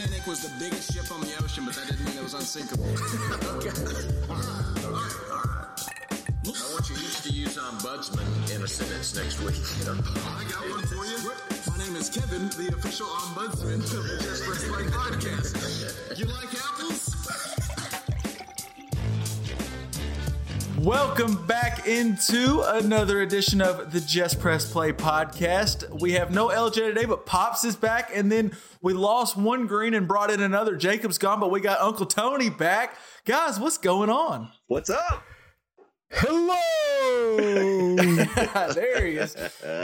Titanic was the biggest ship on the ocean, but that didn't mean it was unsinkable. okay. All right, all right, all right. I want you each to use um, ombudsman in a sentence next week. I got one for you. My name is Kevin, the official ombudsman of the Just Play podcast. You like apples? Welcome back into another edition of the Just Press Play podcast. We have no LJ today, but Pops is back, and then we lost one green and brought in another. Jacob's gone, but we got Uncle Tony back. Guys, what's going on? What's up? Hello. there he is.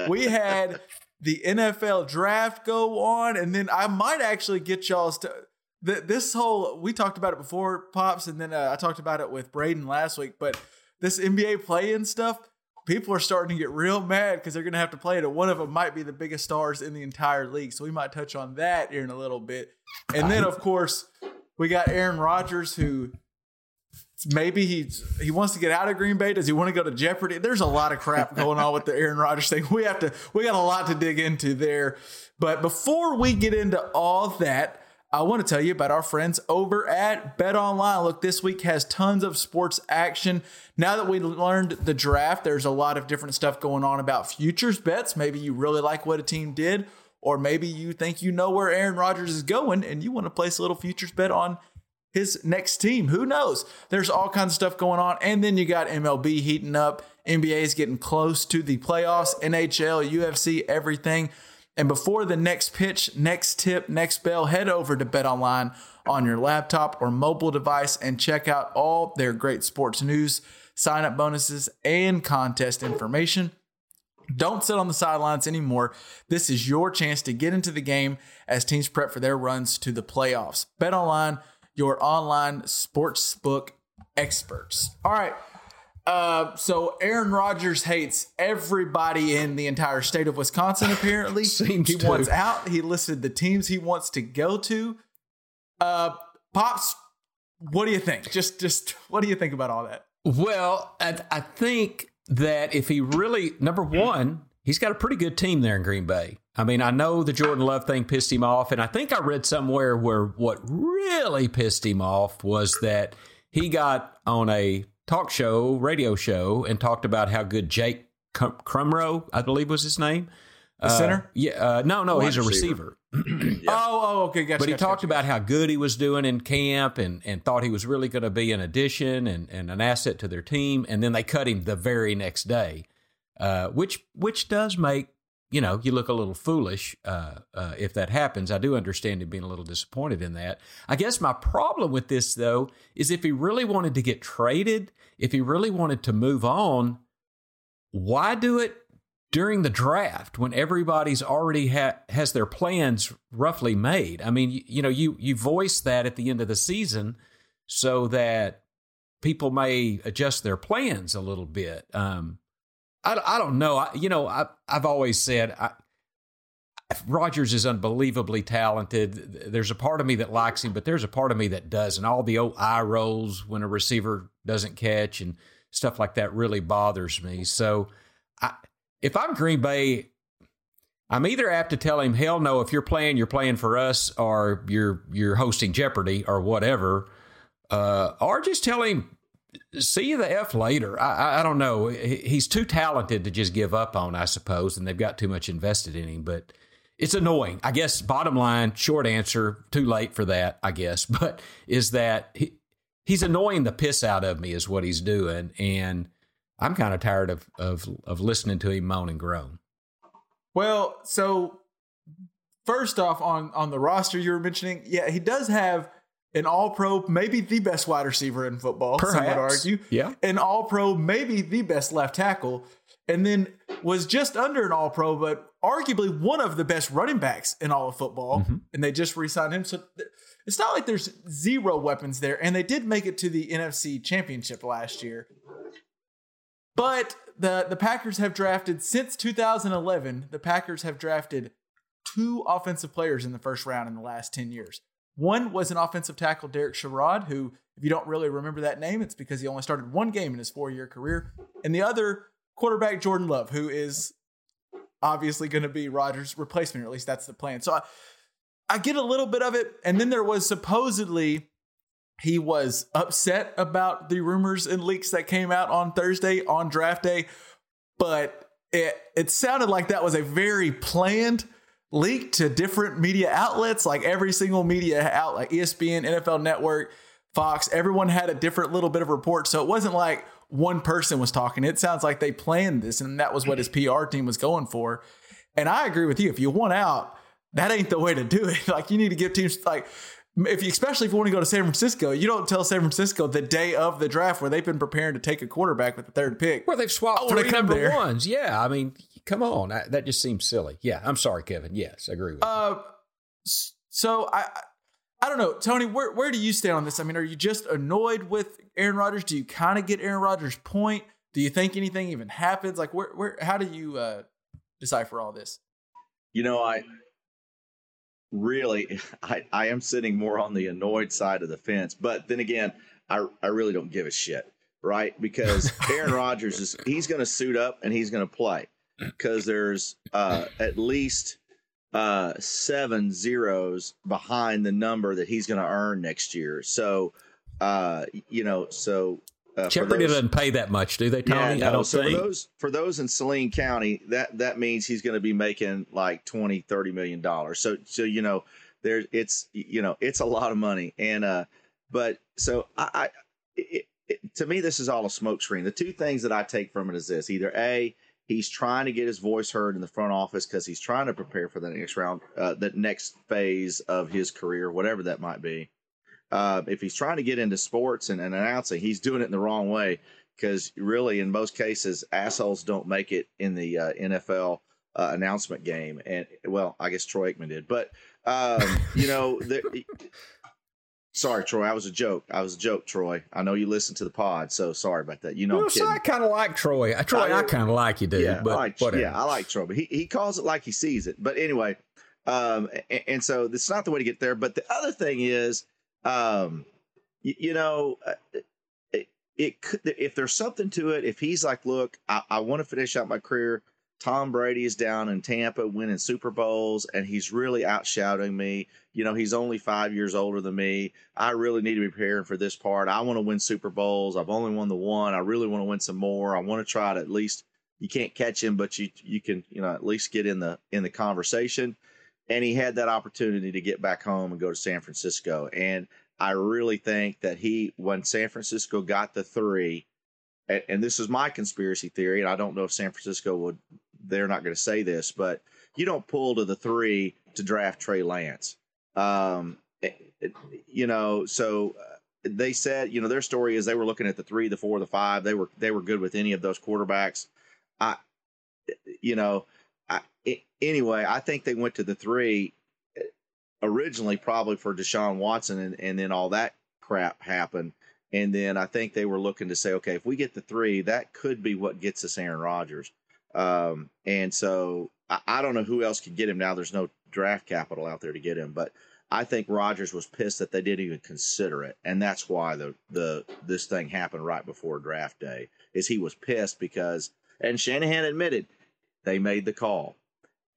We had the NFL draft go on, and then I might actually get y'all st- this whole. We talked about it before, pops, and then uh, I talked about it with Braden last week. But this NBA play-in stuff, people are starting to get real mad because they're going to have to play it, and one of them might be the biggest stars in the entire league. So we might touch on that here in a little bit, and then of course we got Aaron Rodgers who maybe he's he wants to get out of Green Bay. Does he want to go to Jeopardy? There's a lot of crap going on with the Aaron Rodgers thing. We have to we got a lot to dig into there. But before we get into all that, I want to tell you about our friends over at Bet Online. Look, this week has tons of sports action. Now that we learned the draft, there's a lot of different stuff going on about futures bets. Maybe you really like what a team did, or maybe you think you know where Aaron Rodgers is going and you want to place a little futures bet on his next team. Who knows? There's all kinds of stuff going on. And then you got MLB heating up. NBA is getting close to the playoffs, NHL, UFC, everything. And before the next pitch, next tip, next bell, head over to Bet Online on your laptop or mobile device and check out all their great sports news, sign up bonuses, and contest information. Don't sit on the sidelines anymore. This is your chance to get into the game as teams prep for their runs to the playoffs. Bet Online your online sportsbook experts. All right. Uh, so Aaron Rodgers hates everybody in the entire state of Wisconsin. Apparently, Seems he to. wants out. He listed the teams he wants to go to. Uh, pops, what do you think? Just, just what do you think about all that? Well, I, I think that if he really, number one, he's got a pretty good team there in Green Bay. I mean, I know the Jordan Love thing pissed him off, and I think I read somewhere where what really pissed him off was that he got on a talk show, radio show, and talked about how good Jake Crum- Crumrow, I believe was his name. The center? Yeah, uh, no, no, Wide he's a receiver. receiver. Oh, oh, okay, gotcha. But he gotcha, talked gotcha. about how good he was doing in camp and, and thought he was really going to be an addition and, and an asset to their team. And then they cut him the very next day, uh, which which does make you know you look a little foolish uh, uh, if that happens. I do understand him being a little disappointed in that. I guess my problem with this though is if he really wanted to get traded, if he really wanted to move on, why do it during the draft when everybody's already ha- has their plans roughly made. I mean, you, you know, you you voice that at the end of the season so that people may adjust their plans a little bit. Um, I, I don't know. I, you know, I, I've always said I, Rodgers is unbelievably talented. There's a part of me that likes him, but there's a part of me that doesn't. All the old eye rolls when a receiver doesn't catch and stuff like that really bothers me. So, I, if I'm Green Bay, I'm either apt to tell him, "Hell no! If you're playing, you're playing for us, or you're you're hosting Jeopardy, or whatever," uh, or just tell him, "See you the f later." I, I, don't know. He- He's too talented to just give up on, I suppose, and they've got too much invested in him. But it's annoying. I guess. Bottom line, short answer, too late for that. I guess, but is that he, he's annoying the piss out of me, is what he's doing, and I'm kind of tired of of of listening to him moan and groan. Well, so first off, on on the roster you were mentioning, yeah, he does have an All Pro, maybe the best wide receiver in football. Some would argue, Yeah. an All Pro, maybe the best left tackle, and then was just under an All Pro, but arguably one of the best running backs in all of football. Mhm. And they just re-signed him, so th- it's not like there's zero weapons there. And they did make it to the NFC Championship last year. But the the Packers have drafted since 2011. The Packers have drafted two offensive players in the first round in the last 10 years. One was an offensive tackle, Derek Sherrod, who, if you don't really remember that name, it's because he only started one game in his four year career. And the other, quarterback Jordan Love, who is obviously going to be Rodgers' replacement, or at least that's the plan. So I, I get a little bit of it. And then there was supposedly he was upset about the rumors and leaks that came out on Thursday on draft day, but it it sounded like that was a very planned leak to different media outlets, like every single media outlet, E ESPN, NFL Network, Fox, everyone had a different little bit of report. So it wasn't like one person was talking. It sounds like they planned this and that was what his PR team was going for. And I agree with you. If you want out, that ain't the way to do it. Like you need to give teams like if you, especially if you want to go to San Francisco, you don't tell San Francisco the day of the draft where they've been preparing to take a quarterback with the third pick. Where they've swapped three number there. ones. Yeah, I mean, come on, that, that just seems silly. Yeah, I'm sorry, Kevin. Yes, I agree with you. Uh, s- so I, I- I don't know, Tony. Where where do you stand on this? I mean, are you just annoyed with Aaron Rodgers? Do you kind of get Aaron Rodgers' point? Do you think anything even happens? Like, where where how do you uh, decipher all this? You know, I really, I, I am sitting more on the annoyed side of the fence. But then again, I, I really don't give a shit, right? Because Aaron Rodgers is, he's going to suit up and he's going to play because there's uh, at least uh, seven zeros behind the number that he's going to earn next year. So, uh, you know, so. Uh, Jeopardy doesn't pay that much, do they, Tony? no, I don't so think. For those for those in Saline County, that that means he's going to be making like 20, 30 million dollars. So so you know, there's it's you know it's a lot of money, and uh, but so I, I it, it, to me this is all a smokescreen. The two things that I take from it is this: either a he's trying to get his voice heard in the front office because he's trying to prepare for the next round, uh, the next phase of his career, whatever that might be. Uh, if he's trying to get into sports and, and announcing, he's doing it in the wrong way because really, in most cases, assholes don't make it in the uh, NFL uh, announcement game. And well, I guess Troy Aikman did, but um, you know, the, sorry, Troy, I was a joke. I was a joke, Troy. I know you listen to the pod, so sorry about that. You know, Well, so. I kind of like Troy. I, Troy, I, I- kind of like you, dude. yeah, but I like, whatever. yeah, I like Troy, but he, he calls it like he sees it. But anyway, um, and, and so it's not the way to get there. But the other thing is, um, you, you know, uh, it, it could if there's something to it. If he's like, look, I, I want to finish out my career. Tom Brady is down in Tampa winning Super Bowls, and he's really outshouting me. You know, he's only five years older than me. I really need to be preparing for this part. I want to win Super Bowls. I've only won the one. I really want to win some more. I want to try to at least you can't catch him, but you you can you know at least get in the in the conversation. And he had that opportunity to get back home and go to San Francisco. And I really think that he when San Francisco got the three, and, and this is my conspiracy theory, and I don't know if San Francisco would they're not going to say this, but you don't pull to the three to draft Trey Lance. Um, you know, so uh, they said, you know, their story is they were looking at the three, the four, the five. They were they were good with any of those quarterbacks. I, you know, I, anyway, I think they went to the three uh, originally probably for Deshaun Watson, and, and then all that crap happened. And then I think they were looking to say, okay, if we get the three, that could be what gets us Aaron Rodgers. Um, and so I, I don't know who else could get him now. There's no draft capital out there to get him, but I think Rodgers was pissed that they didn't even consider it, and that's why the the this thing happened right before draft day. Is he was pissed because, and Shanahan admitted they made the call,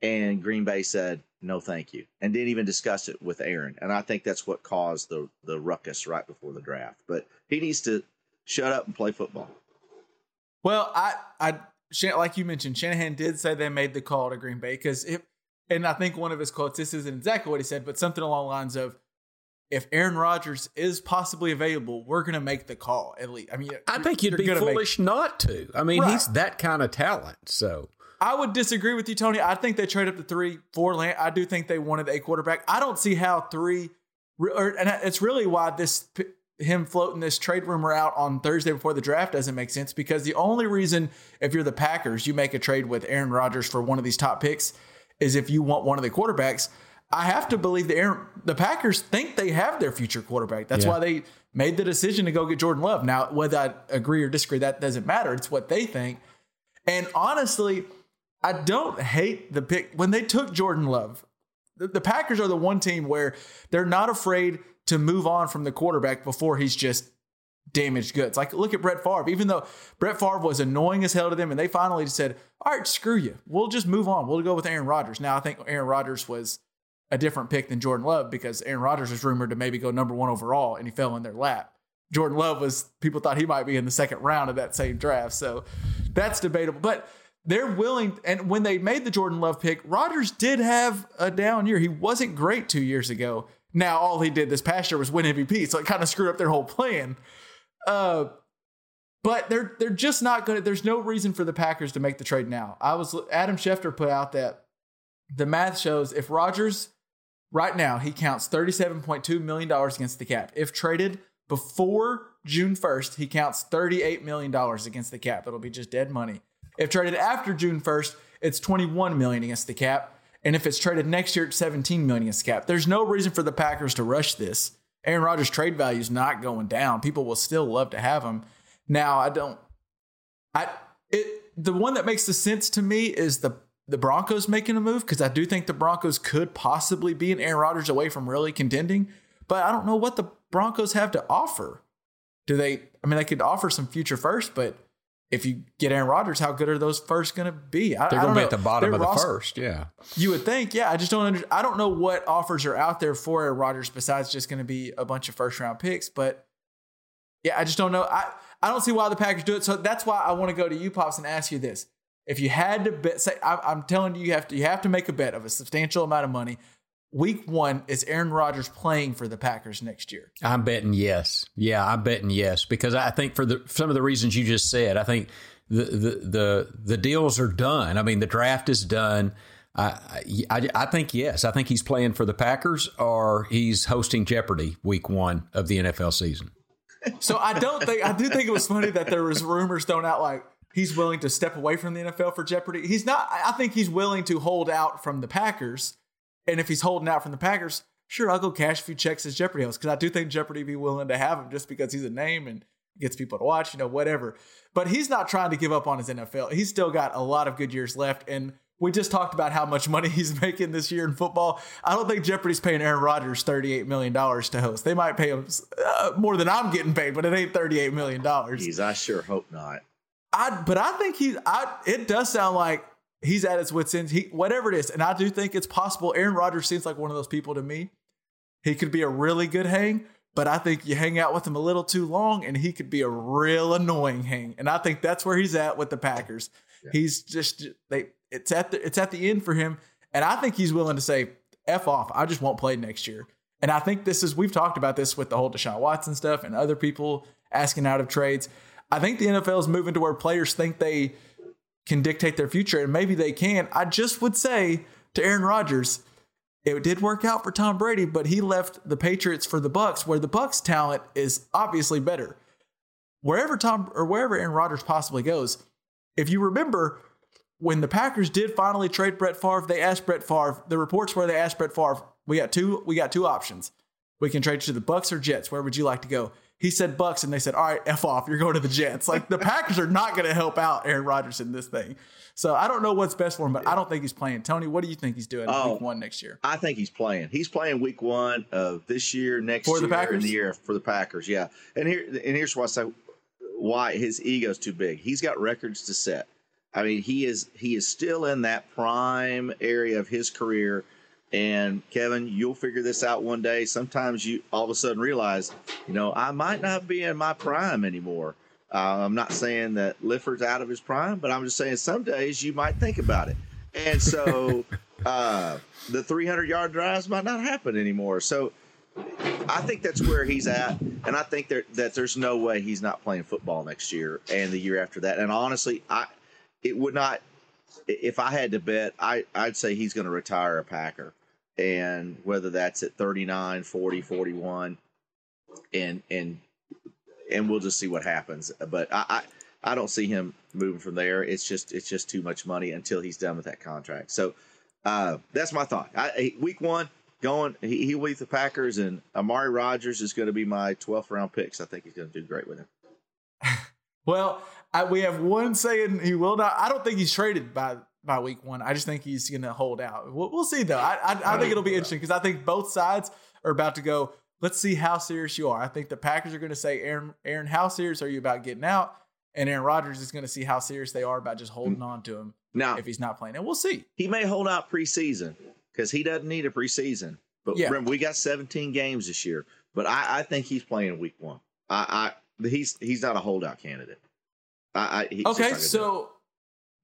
and Green Bay said no, thank you, and didn't even discuss it with Aaron. And I think that's what caused the the ruckus right before the draft. But he needs to shut up and play football. Well, I, I, like you mentioned, Shanahan did say they made the call to Green Bay because it, and I think one of his quotes, this isn't exactly what he said, but something along the lines of, if Aaron Rodgers is possibly available, we're going to make the call at least. I mean, I think you'd be gonna make- foolish not to. I mean, Right. he's that kind of talent. So I would disagree with you, Tony. I think they trade up to three, four. Land. I do think they wanted a quarterback. I don't see how three, or, and it's really why this him floating this trade rumor out on Thursday before the draft doesn't make sense because the only reason if you're the Packers you make a trade with Aaron Rodgers for one of these top picks is if you want one of the quarterbacks. I have to believe the Aaron, the Packers think they have their future quarterback. That's Yeah. why they made the decision to go get Jordan Love. Now, whether I agree or disagree, that doesn't matter. It's what they think. And honestly, I don't hate the pick when they took Jordan Love. The, Packers are the one team where they're not afraid to move on from the quarterback before he's just damaged goods. Like look at Brett Favre. Even though Brett Favre was annoying as hell to them, and they finally said, "All right, screw you. We'll just move on. We'll go with Aaron Rodgers." Now I think Aaron Rodgers was a different pick than Jordan Love because Aaron Rodgers was rumored to maybe go number one overall, and he fell in their lap. Jordan Love was people thought he might be in the second round of that same draft, so that's debatable. But they're willing, and when they made the Jordan Love pick, Rodgers did have a down year. He wasn't great two years ago. Now all he did this past year was win MVP, so it kind of screwed up their whole plan. Uh, but they're they're just not going to. There's no reason for the Packers to make the trade now. I was Adam Schefter put out that the math shows if Rodgers right now he counts $37.2 million against the cap. If traded before June 1st, he counts $38 million against the cap. It'll be just dead money. If traded after June 1st, it's 21 million against the cap. And if it's traded next year, it's 17 million against the cap. There's no reason for the Packers to rush this. Aaron Rodgers' trade value is not going down. People will still love to have him. Now, I don't. I it the one that makes the sense to me is the the Broncos making a move because I do think the Broncos could possibly be an Aaron Rodgers away from really contending, but I don't know what the Broncos have to offer. Do they? I mean, they could offer some future first, but if you get Aaron Rodgers, how good are those first going to be? I, they're going to be at the bottom Their of the first. Yeah. You would think, yeah. I just don't. Under, I don't know what offers are out there for Aaron Rodgers besides just going to be a bunch of first round picks. But yeah, I just don't know. I I don't see why the Packers do it. So that's why I want to go to you, pops, and ask you this: If you had to bet, say, I, I'm telling you, you have to you have to make a bet of a substantial amount of money. Week one is Aaron Rodgers playing for the Packers next year. I'm betting yes. Yeah, I'm betting yes because I think for the some of the reasons you just said, I think the the the, the deals are done. I mean, the draft is done. I, I I think yes. I think he's playing for the Packers or he's hosting Jeopardy week one of the NFL season. So I don't think I do think it was funny that there was rumors thrown out like he's willing to step away from the NFL for Jeopardy. He's not. I I think he's willing to hold out from the Packers, and if he's holding out from the Packers, sure, I'll go cash a few checks as Jeopardy host because I do think Jeopardy be willing to have him just because he's a name and gets people to watch, you know, whatever. But he's not trying to give up on his NFL. He's still got a lot of good years left, and we just talked about how much money he's making this year in football. I don't think Jeopardy's paying Aaron Rodgers $38 million to host. They might pay him uh, more than I'm getting paid, but it ain't $38 million. Jeez, I sure hope not. I, but I think he, I, it does sound like he's at his wits' end. He, whatever it is, and I do think it's possible. Aaron Rodgers seems like one of those people to me. He could be a really good hang, but I think you hang out with him a little too long, and he could be a real annoying hang. And I think that's where he's at with the Packers. He's just they. It's at the it's at the end for him, and I think he's willing to say f off. I just won't play next year. And I think this is we've talked about this with the whole Deshaun Watson stuff and other people asking out of trades. I think the NFL is moving to where players think they can dictate their future, and maybe they can. I just would say to Aaron Rodgers, it did work out for Tom Brady, but he left the Patriots for the Bucs, where the Bucs talent is obviously better. Wherever Tom or wherever Aaron Rodgers possibly goes, if you remember when the Packers did finally trade Brett Favre, they asked Brett Favre. The reports where they asked Brett Favre, "We got two. We got two options. We can trade you to the Bucs or Jets. Where would you like to go?" He said Bucs, and they said, "All right, f off. You're going to the Jets." Like the Packers are not going to help out Aaron Rodgers in this thing. So I don't know what's best for him, but I don't think he's playing. Tony, what do you think he's doing Oh. week one next year? I think he's playing. He's playing week one of this year, next For the year, Packers? and the year for the Packers. Yeah, and here and here's why I say why his ego's too big. He's got records to set. I mean, he is he is still in that prime area of his career. And Kevin, you'll figure this out one day. Sometimes you all of a sudden realize, you know, I might not be in my prime anymore. Uh, I'm not saying that Lifford's out of his prime, but I'm just saying some days you might think about it. And so uh, the 300 yard drives might not happen anymore. So I think that's where he's at, and I think that that there's no way he's not playing football next year and the year after that. And honestly, I it would not. If I had to bet, I I'd say he's going to retire a Packer, and whether that's at 39, 40, 41, and and and we'll just see what happens. But I, I I don't see him moving from there. It's just it's just too much money until he's done with that contract. So uh, that's my thought. I, week one, going. He, he with the Packers, and Amari Rodgers is going to be my 12th round picks. I think he's going to do great with him. well, I, we have one saying he will not. I don't think he's traded by by week one. I just think he's going to hold out. We'll, we'll see though. I, I, I think it'll be interesting because I think both sides are about to go. Let's see how serious you are. I think the Packers are going to say, Aaron, Aaron, how serious are you about getting out? And Aaron Rodgers is going to see how serious they are about just holding on to him now if he's not playing. And we'll see. He may hold out preseason because he doesn't need a preseason. But yeah. remember, we got 17 games this year. But I, I think he's playing week one. I, I he's he's not a holdout candidate. I, I okay, so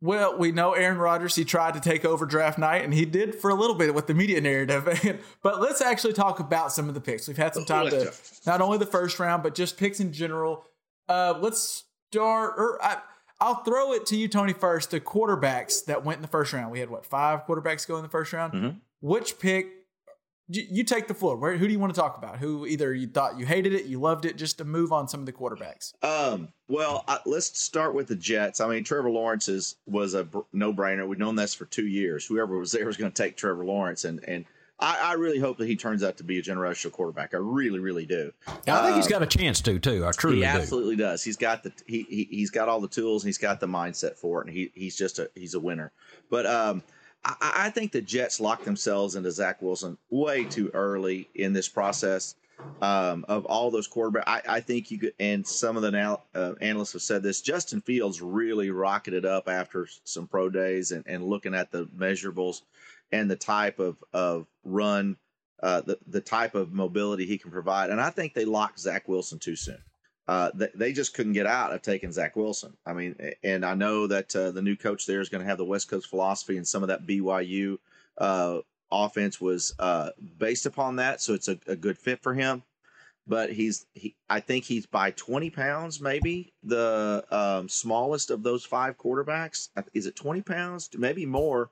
well, we know Aaron Rodgers. He tried to take over draft night, and he did for a little bit with the media narrative. but let's actually talk about some of the picks. We've had some time to not only the first round, but just picks in general. Uh, let's start. Or I, I'll throw it to you, Tony. First, the quarterbacks that went in the first round. We had what five quarterbacks go in the first round. Mm-hmm. Which pick? You, you, take the floor. Where, who do you want to talk about? Who either you thought you hated it, you loved it, just to move on some of the quarterbacks. Um. Well, I, let's start with the Jets. I mean, Trevor Lawrence is was a no brainer. We've known this for two years. Whoever was there was going to take Trevor Lawrence, and and I, I, really hope that he turns out to be a generational quarterback. I really, really do. I think he's got a chance to too. I truly he do. absolutely does. He's got the he, he has got all the tools. he's got the mindset for it, and he he's just a he's a winner. But um, I, I think the Jets locked themselves into Zach Wilson way too early in this process. Um, of all those quarterbacks, I, I, think you could, and some of the uh, analysts have said this. Justin Fields really rocketed up after some pro days and, and looking at the measurables and the type of of run, uh, the the type of mobility he can provide. And I think they locked Zach Wilson too soon. Uh, they, they just couldn't get out of taking Zach Wilson. I mean, and I know that uh, the new coach there is going to have the West Coast philosophy, and some of that BYU uh, offense was uh, based upon that. So it's a, a good fit for him but he's he I think he's by 20 pounds maybe the um, smallest of those five quarterbacks. Is it 20 pounds? Maybe more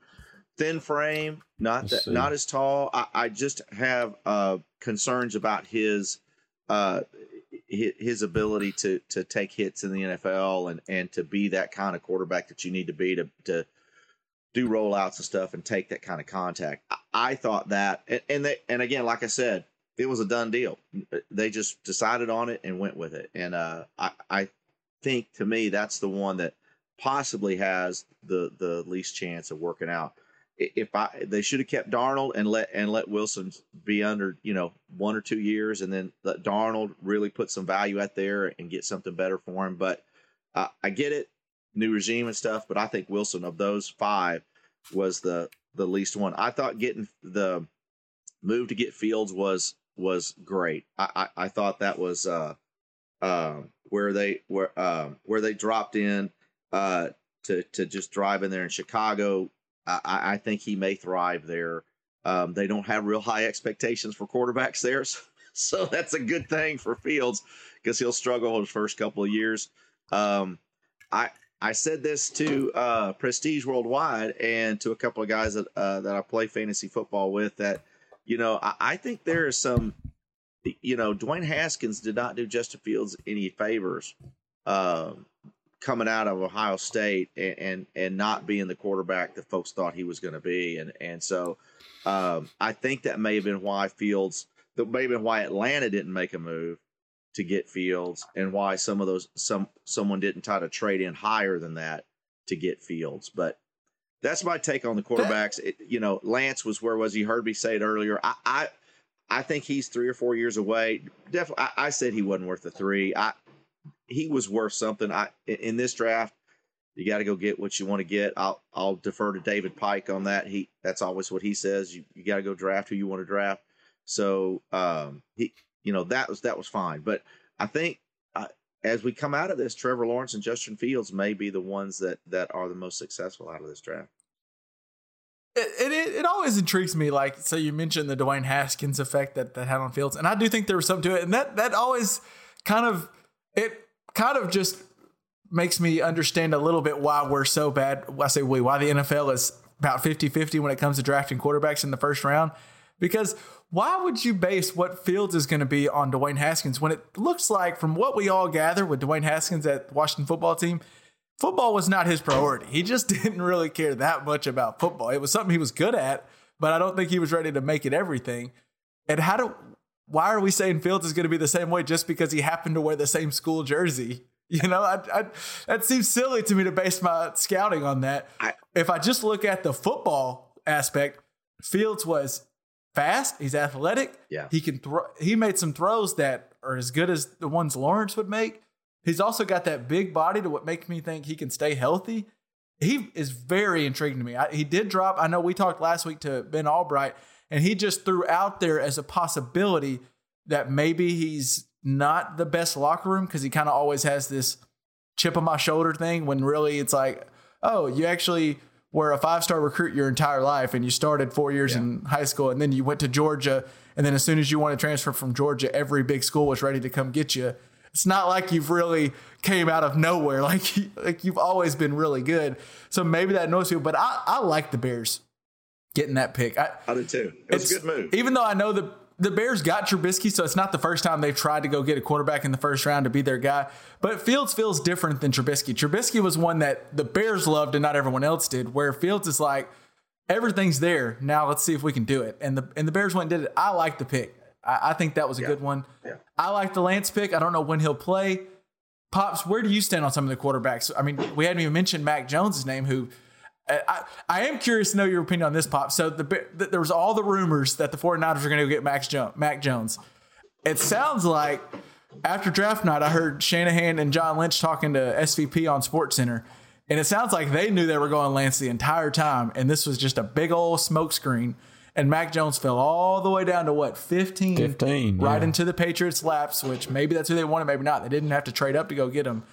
thin frame, not that, not as tall. I, I just have uh, concerns about his uh, his ability to to take hits in the NFL and and to be that kind of quarterback that you need to be to to do rollouts and stuff and take that kind of contact. I, I thought that, and, and they and again, like I said, it was a done deal. They just decided on it and went with it, and uh, I I think to me that's the one that possibly has the the least chance of working out if I they should have kept Darnold and let and let Wilson be under you know one or two years and then let Darnold really put some value out there and get something better for him. But uh, I get it, new regime and stuff. But I think Wilson of those five was the the least one. I thought getting the move to get Fields was was great. I I, I thought that was uh, uh, where they where uh, where they dropped in uh, to to just drive in there in Chicago I, I think he may thrive there. Um, they don't have real high expectations for quarterbacks there, so, so that's a good thing for Fields because he'll struggle his first couple of years. Um, I I said this to uh, Prestige Worldwide and to a couple of guys that uh, that I play fantasy football with that you know I, I think there is some you know Dwayne Haskins did not do Justin Fields any favors. Um, coming out of Ohio State and and, and not being the quarterback that folks thought he was going to be, and and so um, I think that may have been why Fields, that may have been why Atlanta didn't make a move to get Fields, and why some of those some someone didn't try to trade in higher than that to get Fields, but. That's my take on the quarterbacks. It, you know, Lance was where was he? Heard me say it earlier. I, I I think he's three or four years away. Definitely, I, I, said he wasn't worth the three. I he was worth something. I in this draft, you got to go get what you want to get. I'll I'll defer to David Pike on that. He that's always what he says. You you got to go draft who you want to draft. So um, he you know that was that was fine. But I think uh, as we come out of this, Trevor Lawrence and Justin Fields may be the ones that that are the most successful out of this draft. it, it, it always intrigues me. Like, so you mentioned the Dwayne Haskins effect that that had on Fields, and I do think there was something to it, and that that always kind of it kind of just makes me understand a little bit why we're so bad. I say we, why the NFL is about 50-50 when it comes to drafting quarterbacks in the first round. Because why would you base what Fields is going to be on Dwayne Haskins when it looks like, from what we all gather with Dwayne Haskins at Washington football team, football was not his priority. He just didn't really care that much about football. It was something he was good at, but I don't think he was ready to make it everything. And how do why are we saying Fields is going to be the same way just because he happened to wear the same school jersey? You know, I, I, that seems silly to me to base my scouting on that. I- if I just look at the football aspect, Fields was fast. He's athletic. Yeah. he can throw. He made some throws that are as good as the ones Lawrence would make. He's also got that big body to what makes me think he can stay healthy. He is very intriguing to me. I, he did drop. I know we talked last week to Ben Albright, and he just threw out there as a possibility that maybe he's not the best locker room because he kind of always has this chip on my shoulder thing when really it's like, oh, you actually were a five star recruit your entire life and you started four years in high school and then you went to Georgia. And then as soon as you want to transfer from Georgia, every big school was ready to come get you. It's not like you've really came out of nowhere. Like, like you've always been really good. So maybe that annoys you, but I, I like the Bears getting that pick. I, I do too. It was a good move. Even though I know the the Bears got Trubisky, so it's not the first time they've tried to go get a quarterback in the first round to be their guy. But Fields feels different than Trubisky. Trubisky was one that the Bears loved and not everyone else did. Where Fields is like, everything's there. Now let's see if we can do it. And the and the Bears went and did it. I like the pick. I, I think that was a good one. Yeah. I like the Lance pick. I don't know when he'll play. Pops, where do you stand on some of the quarterbacks? I mean, we hadn't even mentioned Mac Jones' name, who I, I I am curious to know your opinion on this, Pop. So the, the, there was all the rumors that the 49ers are going to get Max jo- Mac Jones. It sounds like after draft night, I heard Shanahan and John Lynch talking to SVP on Sports Center, and it sounds like they knew they were going Lance the entire time, and this was just a big old smokescreen. And Mac Jones fell all the way down to what 15, 15, right yeah. into the Patriots' laps. Which maybe that's who they wanted, maybe not. They didn't have to trade up to go get him.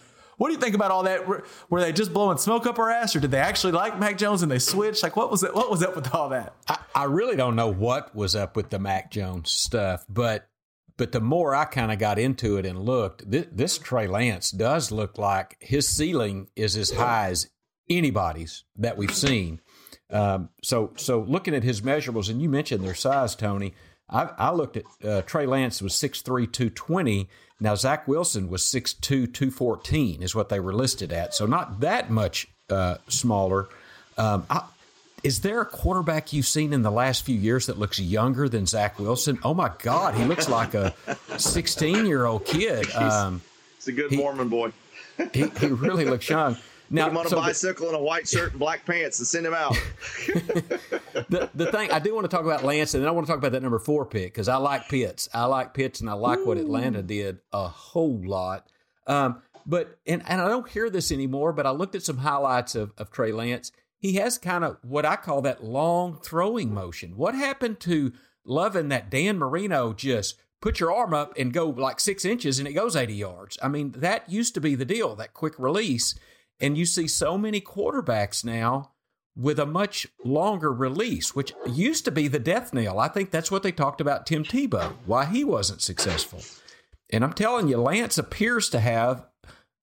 What do you think about all that? Were, they just blowing smoke up our ass, or did they actually like Mac Jones and they switched? Like, what was it? What was up with all that? I, I really don't know what was up with the Mac Jones stuff, but but the more I kind of got into it and looked, this, Trey Lance does look like his ceiling is as high as anybody's that we've seen. Um, so so looking at his measurables, and you mentioned their size, Tony. I, I looked at uh, Trey Lance was 6'3", 220. Now Zach Wilson was 6'2", 214 is what they were listed at. So not that much uh, smaller. Um, I, is there a quarterback you've seen in the last few years that looks younger than Zach Wilson? Oh my God, he looks like a 16 year old kid. Um, It's a good Mormon boy. he, he really looks young. Now, Put him on a so the- bicycle and a white shirt and black pants and send him out. the, the thing I do want to talk about Lance, and then I want to talk about that number four pick because I like Pitts. I like Pitts, and I like what Atlanta did a whole lot. Um, but and, and I don't hear this anymore. But I looked at some highlights of, of Trey Lance. He has kind of what I call that long throwing motion. What happened to loving that Dan Marino just put your arm up and go like six inches and it goes 80 yards? I mean, that used to be the deal, that quick release. And you see so many quarterbacks now with a much longer release, which used to be the death knell. I think that's what they talked about Tim Tebow, why he wasn't successful. And I'm telling you, Lance appears to have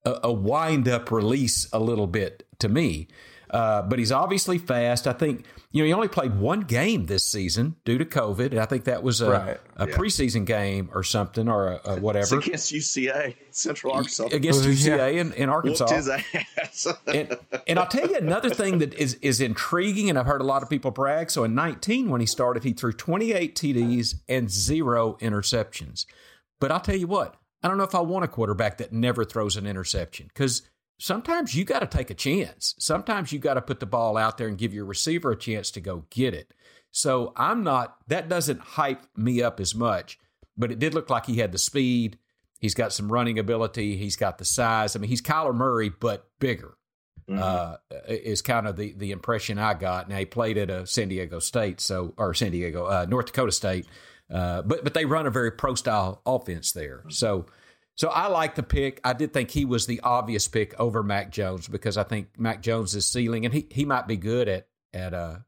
a, a wind up release a little bit to me. Uh, but he's obviously fast. I think you know he only played one game this season due to COVID, and I think that was a, Right. a preseason game or something or a, a It's whatever against UCA, Central Arkansas. against Oh, yeah. UCA in, in Arkansas Whooped his ass. and, and I'll tell you another thing that is is intriguing, and I've heard a lot of people brag. So in 19, when he started, he threw 28 TDs and zero interceptions. But I'll tell you what, I don't know if I want a quarterback that never throws an interception because sometimes you got to take a chance. Sometimes you got to put the ball out there and give your receiver a chance to go get it. So I'm not, that doesn't hype me up as much, but it did look like he had the speed. He's got some running ability. He's got the size. I mean, he's Kyler Murray, but bigger uh, is kind of the, the impression I got. Now he played at a San Diego State, so or San Diego, uh, North Dakota State, uh, but but they run a very pro style offense there. So so I like the pick. I did think he was the obvious pick over Mac Jones because I think Mac Jones is ceiling, and he he might be good at at uh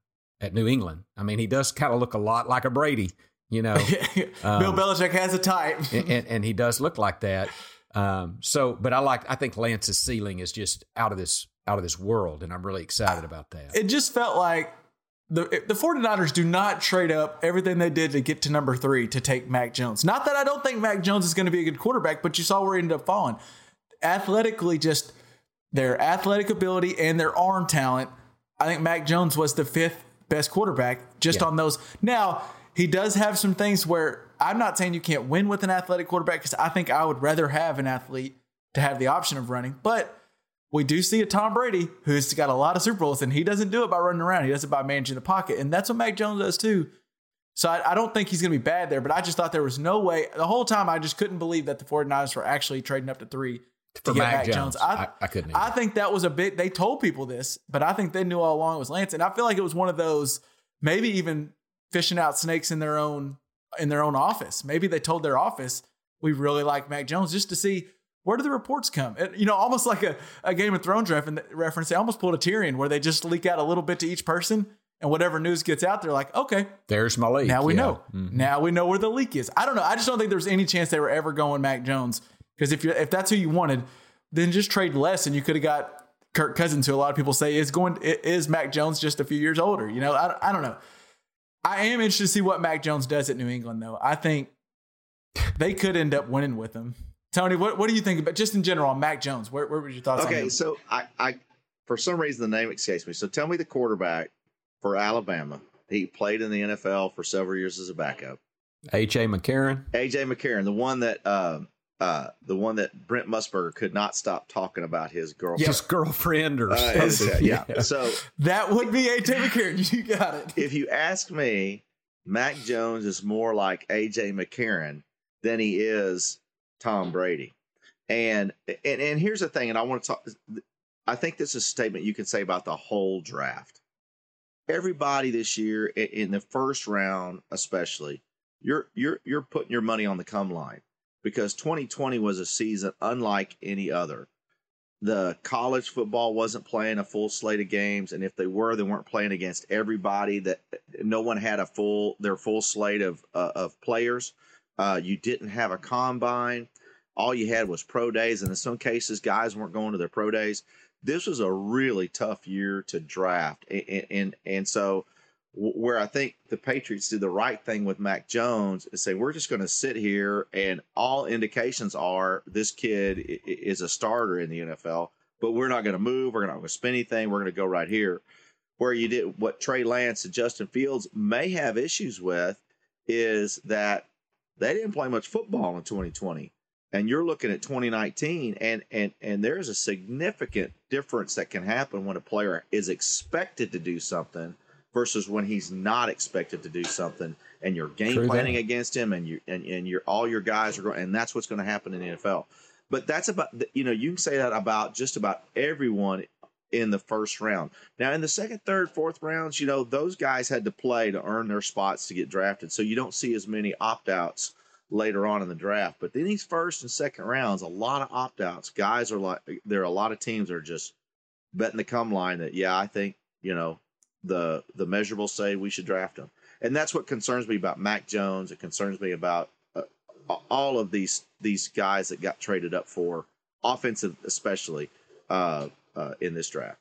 at New England. I mean, he does kind of look a lot like a Brady, you know, Bill Belichick has a type. and, and, and he does look like that. Um, so, but I like, I think Lance's ceiling is just out of this, out of this world. And I'm really excited about that. it just felt like the the 49ers do not trade up everything they did to get to number three to take Mac Jones. Not that I don't think Mac Jones is going to be a good quarterback, but you saw where he ended up falling. Athletically, just their athletic ability and their arm talent. I think Mac Jones was the fifth best quarterback just Yeah. on those. Now, he does have some things where I'm not saying you can't win with an athletic quarterback because I think I would rather have an athlete to have the option of running. But we do see a Tom Brady who's got a lot of Super Bowls, and he doesn't do it by running around. He does it by managing the pocket, and that's what Mac Jones does too. So I, I don't think he's going to be bad there, but I just thought there was no way. The whole time, I just couldn't believe that the 49ers were actually trading up to three to For get Mac Mac, Jones. Jones. I, I- I couldn't I think that was a bit. They told people this, but I think they knew all along it was Lance, and I feel like it was one of those maybe even fishing out snakes in their own in their own office. Maybe they told their office we really like Mac Jones just to see where do the reports come. It- you know, almost like a, a Game of Thrones ref- reference. They almost pulled a Tyrion where they just leak out a little bit to each person, and whatever news gets out, they're like, okay, There's my leak. now we Yeah. know. Mhm. Now we know where the leak is. I don't know. I just don't think there's any chance they were ever going Mac Jones because if you if that's who you wanted, then just trade less and you could have got Kirk Cousins, who a lot of people say is going is Mac Jones just a few years older. You know, I, I don't know. I am interested to see what Mac Jones does at New England, though. I think they could end up winning with him. Tony, what, what do you think about just in general on Mac Jones? Where, where was your thoughts on Okay, him? so I, I, for some reason, the name escapes me. So tell me the quarterback for Alabama. He played in the NFL for several years as a backup. H.A. McCarron. AJ McCarron, the one that, uh, uh, the one that Brent Musburger could not stop talking about his girlfriend. His girlfriend or Uh, something. is- yeah. So That would be AJ McCarron. You got it. if you ask me, Mac Jones is more like AJ McCarron than he is Tom Brady. And and and here's the thing, and I want to talk. I think this is a statement you can say about the whole draft. Everybody this year in the first round, especially, you're you're you're putting your money on the come line because 2020 was a season unlike any other the college football wasn't playing a full slate of games and if they were they weren't playing against everybody that no one had a full their full slate of uh, of players uh, you didn't have a combine all you had was pro days and in some cases guys weren't going to their pro days this was a really tough year to draft and and, and so where I think the Patriots did the right thing with Mac Jones is say we're just going to sit here and all indications are this kid is a starter in the NFL, but we're not going to move. We're not going to spend anything. We're going to go right here. Where you did what Trey Lance and Justin Fields may have issues with is that they didn't play much football in 2020 and you're looking at 2019 and and and there's a significant difference that can happen when a player is expected to do something versus when he's not expected to do something and you're game True that. planning against him and you and, and you're all your guys are going and that's what's going to happen in the NFL but that's about you know you can say that about just about everyone in the first round now in the second third fourth rounds you know those guys had to play to earn their spots to get drafted so you don't see as many opt-outs later on in the draft. But in these first and second rounds, a lot of opt outs. Guys are like, there are a lot of teams are just betting the come line that, yeah, I think, you know, the the measurables say we should draft him. And that's what concerns me about Mac Jones. It concerns me about uh, all of these these guys that got traded up for offensive, especially uh, uh, in this draft.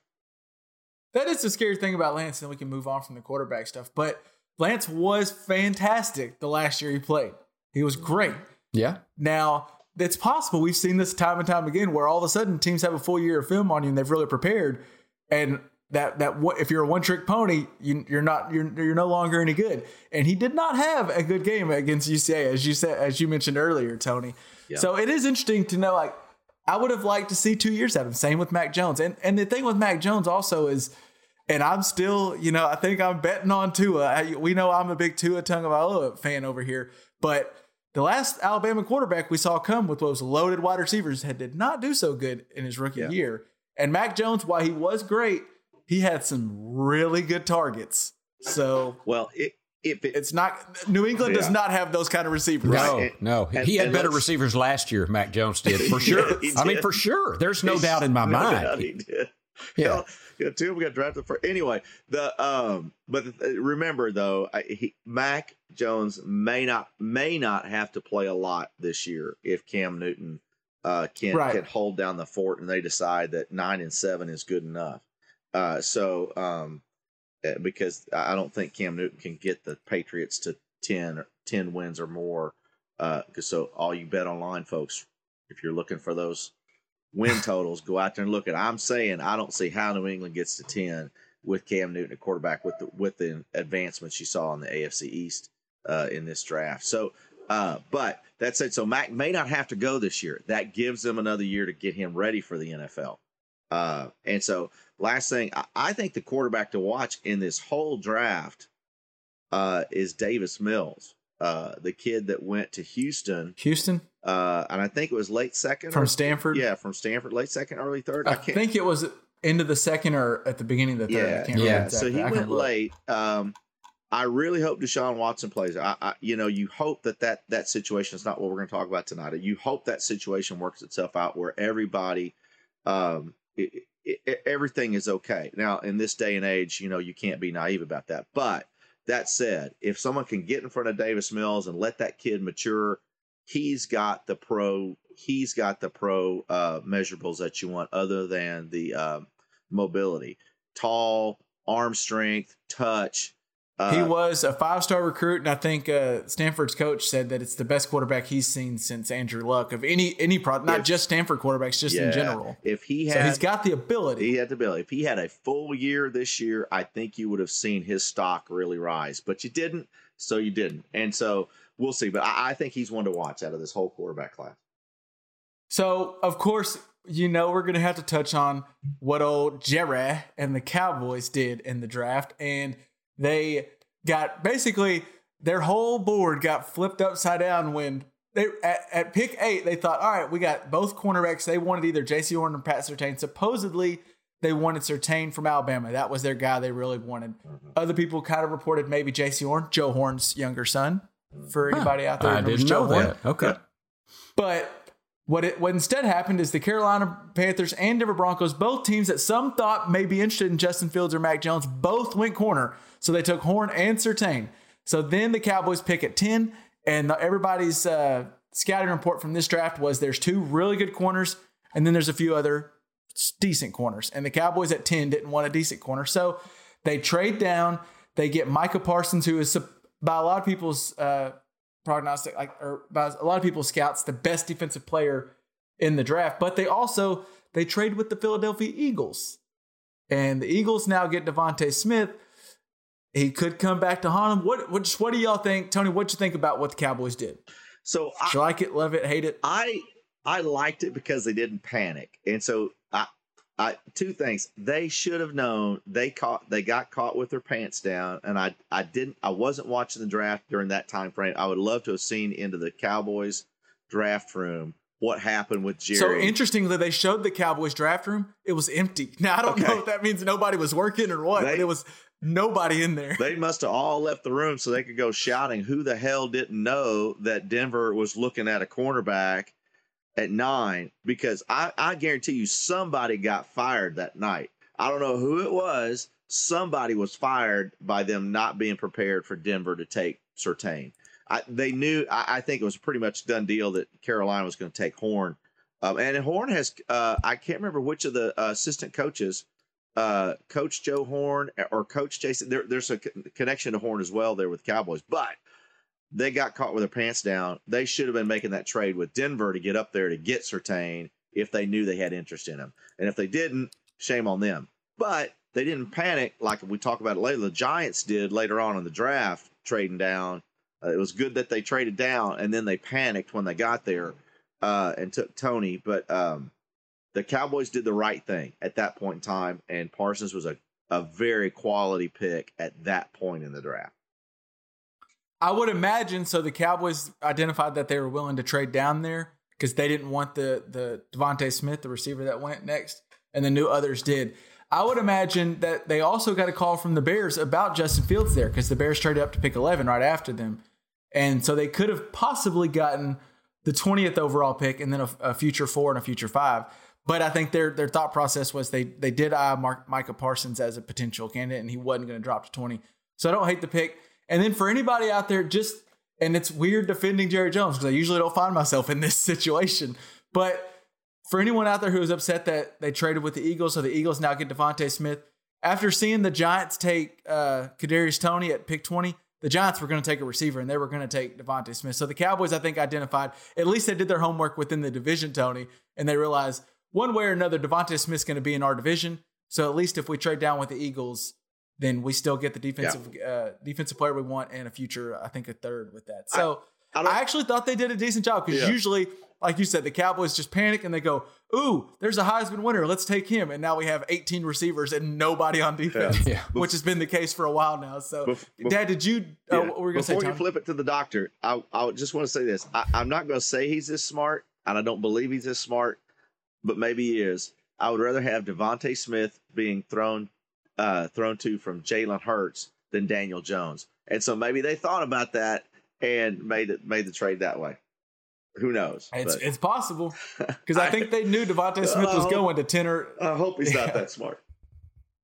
That is the scary thing about Lance, and then we can move on from the quarterback stuff. But Lance was fantastic the last year he played. He was great. Yeah. Now, it's possible we've seen this time and time again where all of a sudden teams have a full year of film on you and they've really prepared. And that that one- if you're a one trick pony, you, you're not you're you're no longer any good. And he did not have a good game against UCA, as you said, as you mentioned earlier, Tony. So it is interesting to know. Like, I would have liked to see two years out of him. Same with Mac Jones. And and the thing with Mac Jones also is, and I'm still, you know, I think I'm betting on Tua. I, we know I'm a big Tua Tagovailoa fan over here, but the last Alabama quarterback we saw come with those loaded wide receivers had did not do so good in his rookie Yeah. year. And Mac Jones, while he was great, he had some really good targets. So Well, it, if it, it's not New England does not have those kind of receivers. No, Right. no. And- he had better receivers last year, Mac Jones did, for Yeah, sure. I mean, for sure. There's no doubt in my No mind. doubt he did. Yeah. you know, two of them got drafted for anyway. The um, but the, remember though, I, he, Mac Jones may not may not have to play a lot this year if Cam Newton uh, can Right. can hold down the fort and they decide that nine and seven is good enough. Uh, so um, because I don't think Cam Newton can get the Patriots to 10, or 10 wins or more. Uh, so all you bet online folks, if you're looking for those win totals, go out there and look at. I'm saying I don't see how New England gets to ten with Cam Newton at quarterback with the with the advancements you saw in the AFC East uh, in this draft. So, uh, but that said, so Mac may not have to go this year. That gives them another year to get him ready for the NFL. Uh, and so, last thing, I, I think the quarterback to watch in this whole draft uh, is Davis Mills, uh, the kid that went to Houston, Houston uh, and I think it was late second from or- Stanford. yeah, from Stanford, late second, early third. I, I think it was into the second or at the beginning of the third. I yeah, can't yeah. exactly. So he went look. late. Um, I really hope Deshaun Watson plays. I, I, you know, you hope that that that situation is not what we're going to talk about tonight. You hope that situation works itself out where everybody, um, i i everything is okay. Now, in this day and age, you know, you can't be naive about that. But that said, if someone can get in front of Davis Mills and let that kid mature, he's got the pro. He's got the pro uh, measurables that you want, other than the um, mobility. Tall, arm strength, touch. Uh, he was a five star recruit, and I think uh, Stanford's coach said that it's the best quarterback he's seen since Andrew Luck of any any product, not just Stanford quarterbacks, just in general. If he So had, he's got the ability. he had the ability. If he had a full year this year, I think you would have seen his stock really rise. But you didn't, so you didn't, and so we'll see. But I, I think he's one to watch out of this whole quarterback class. So, of course, you know we're going to have to touch on what old Jerry and the Cowboys did in the draft. And they got basically their whole board got flipped upside down when they at, at pick eight, they thought, all right, we got both cornerbacks. They wanted either Jaycee Horn or Pat Surtain. Supposedly, they wanted Surtain from Alabama. That was their guy they really wanted. Mm-hmm. Other people kind of reported maybe Jaycee Horn, Joe Horn's younger son. For anybody out there, I didn't Joe know Horn. that. Okay. But what it what instead happened is the Carolina Panthers and Denver Broncos, both teams that some thought may be interested in Justin Fields or Mac Jones, both went corner. So they took Horn and Surtain. So then the Cowboys pick at 10, and everybody's uh, scouting report from this draft was there's two really good corners, and then there's a few other decent corners. And the Cowboys at 10 didn't want a decent corner. So they trade down. They get Micah Parsons, who is by a lot of people's uh, prognostic, like or by a lot of people scouts, the best defensive player in the draft. But they also they trade with the Philadelphia Eagles, and the Eagles now get DeVonta Smith. He could come back to haunt them. What what what do y'all think, Tony? What you think about what the Cowboys did? So you like it, love it, hate it? I I liked it because they didn't panic, and so I two things they should have known they caught they got caught with their pants down, and I I didn't I wasn't watching the draft during that time frame. I would love to have seen into the Cowboys draft room what happened with Jerry. So interestingly, they showed the Cowboys draft room. It was empty. Now I don't know if that means nobody was working or what, but They- it was nobody in there. they must have all left the room so they could go shouting. Who the hell didn't know that Denver was looking at a cornerback at nine? Because I, I guarantee you somebody got fired that night. I don't know who it was. Somebody was fired by them not being prepared for Denver to take Surtain. I, they knew. I, I think it was pretty much done deal that Carolina was going to take Horn. Um, and Horn has. Uh, I can't remember which of the uh, assistant coaches uh, Coach Joe Horn or Coach Jason. There, there's a con- connection to Horn as well there with Cowboys, but they got caught with their pants down. They should have been making that trade with Denver to get up there to get Surtain if they knew they had interest in him. And if they didn't, shame on them. But they didn't panic like we talk about it later. The Giants did later on in the draft, trading down. Uh, it was good that they traded down, and then they panicked when they got there uh, and took Toney. But um, the Cowboys did the right thing at that point in time, and Parsons was a, a very quality pick at that point in the draft. I would imagine so. The Cowboys identified that they were willing to trade down there because they didn't want the the DeVonta Smith, the receiver that went next, and the new others did. I would imagine that they also got a call from the Bears about Justin Fields there because the Bears traded up to pick 11 right after them. And so they could have possibly gotten the 20th overall pick and then a, a future four and a future five. But I think their their thought process was they they did eye Mark, Micah Parsons as a potential candidate, and he wasn't going to drop to twenty. So I don't hate the pick. And then for anybody out there, just and it's weird defending Jerry Jones because I usually don't find myself in this situation. But for anyone out there who is upset that they traded with the Eagles, so the Eagles now get DeVonta Smith. After seeing the Giants take uh, Kadarius Toney at pick twenty, the Giants were going to take a receiver and they were going to take DeVonta Smith. So the Cowboys, I think, identified at least they did their homework within the division, Tony, and they realized one way or another, DeVonta Smith's going to be in our division. So at least if we trade down with the Eagles, then we still get the defensive yeah. uh, defensive player we want and a future, I think, a third with that. So I, I, I actually thought they did a decent job because yeah. usually, like you said, the Cowboys just panic and they go, "Ooh, there's a Heisman winner, let's take him." And now we have 18 receivers and nobody on defense, yeah. which has been the case for a while now. So, Bef- Dad, did you? Uh, what were going to say? Before you flip it to the doctor, I, I just want to say this: I, I'm not going to say he's this smart, and I don't believe he's this smart but maybe he is. I would rather have DeVonta Smith being thrown uh, thrown to from Jalen Hurts than Daniel Jones, and so maybe they thought about that and made it made the trade that way. Who knows? It's, it's possible because I think they knew DeVonta Smith was going to ten or. I hope he's not that smart.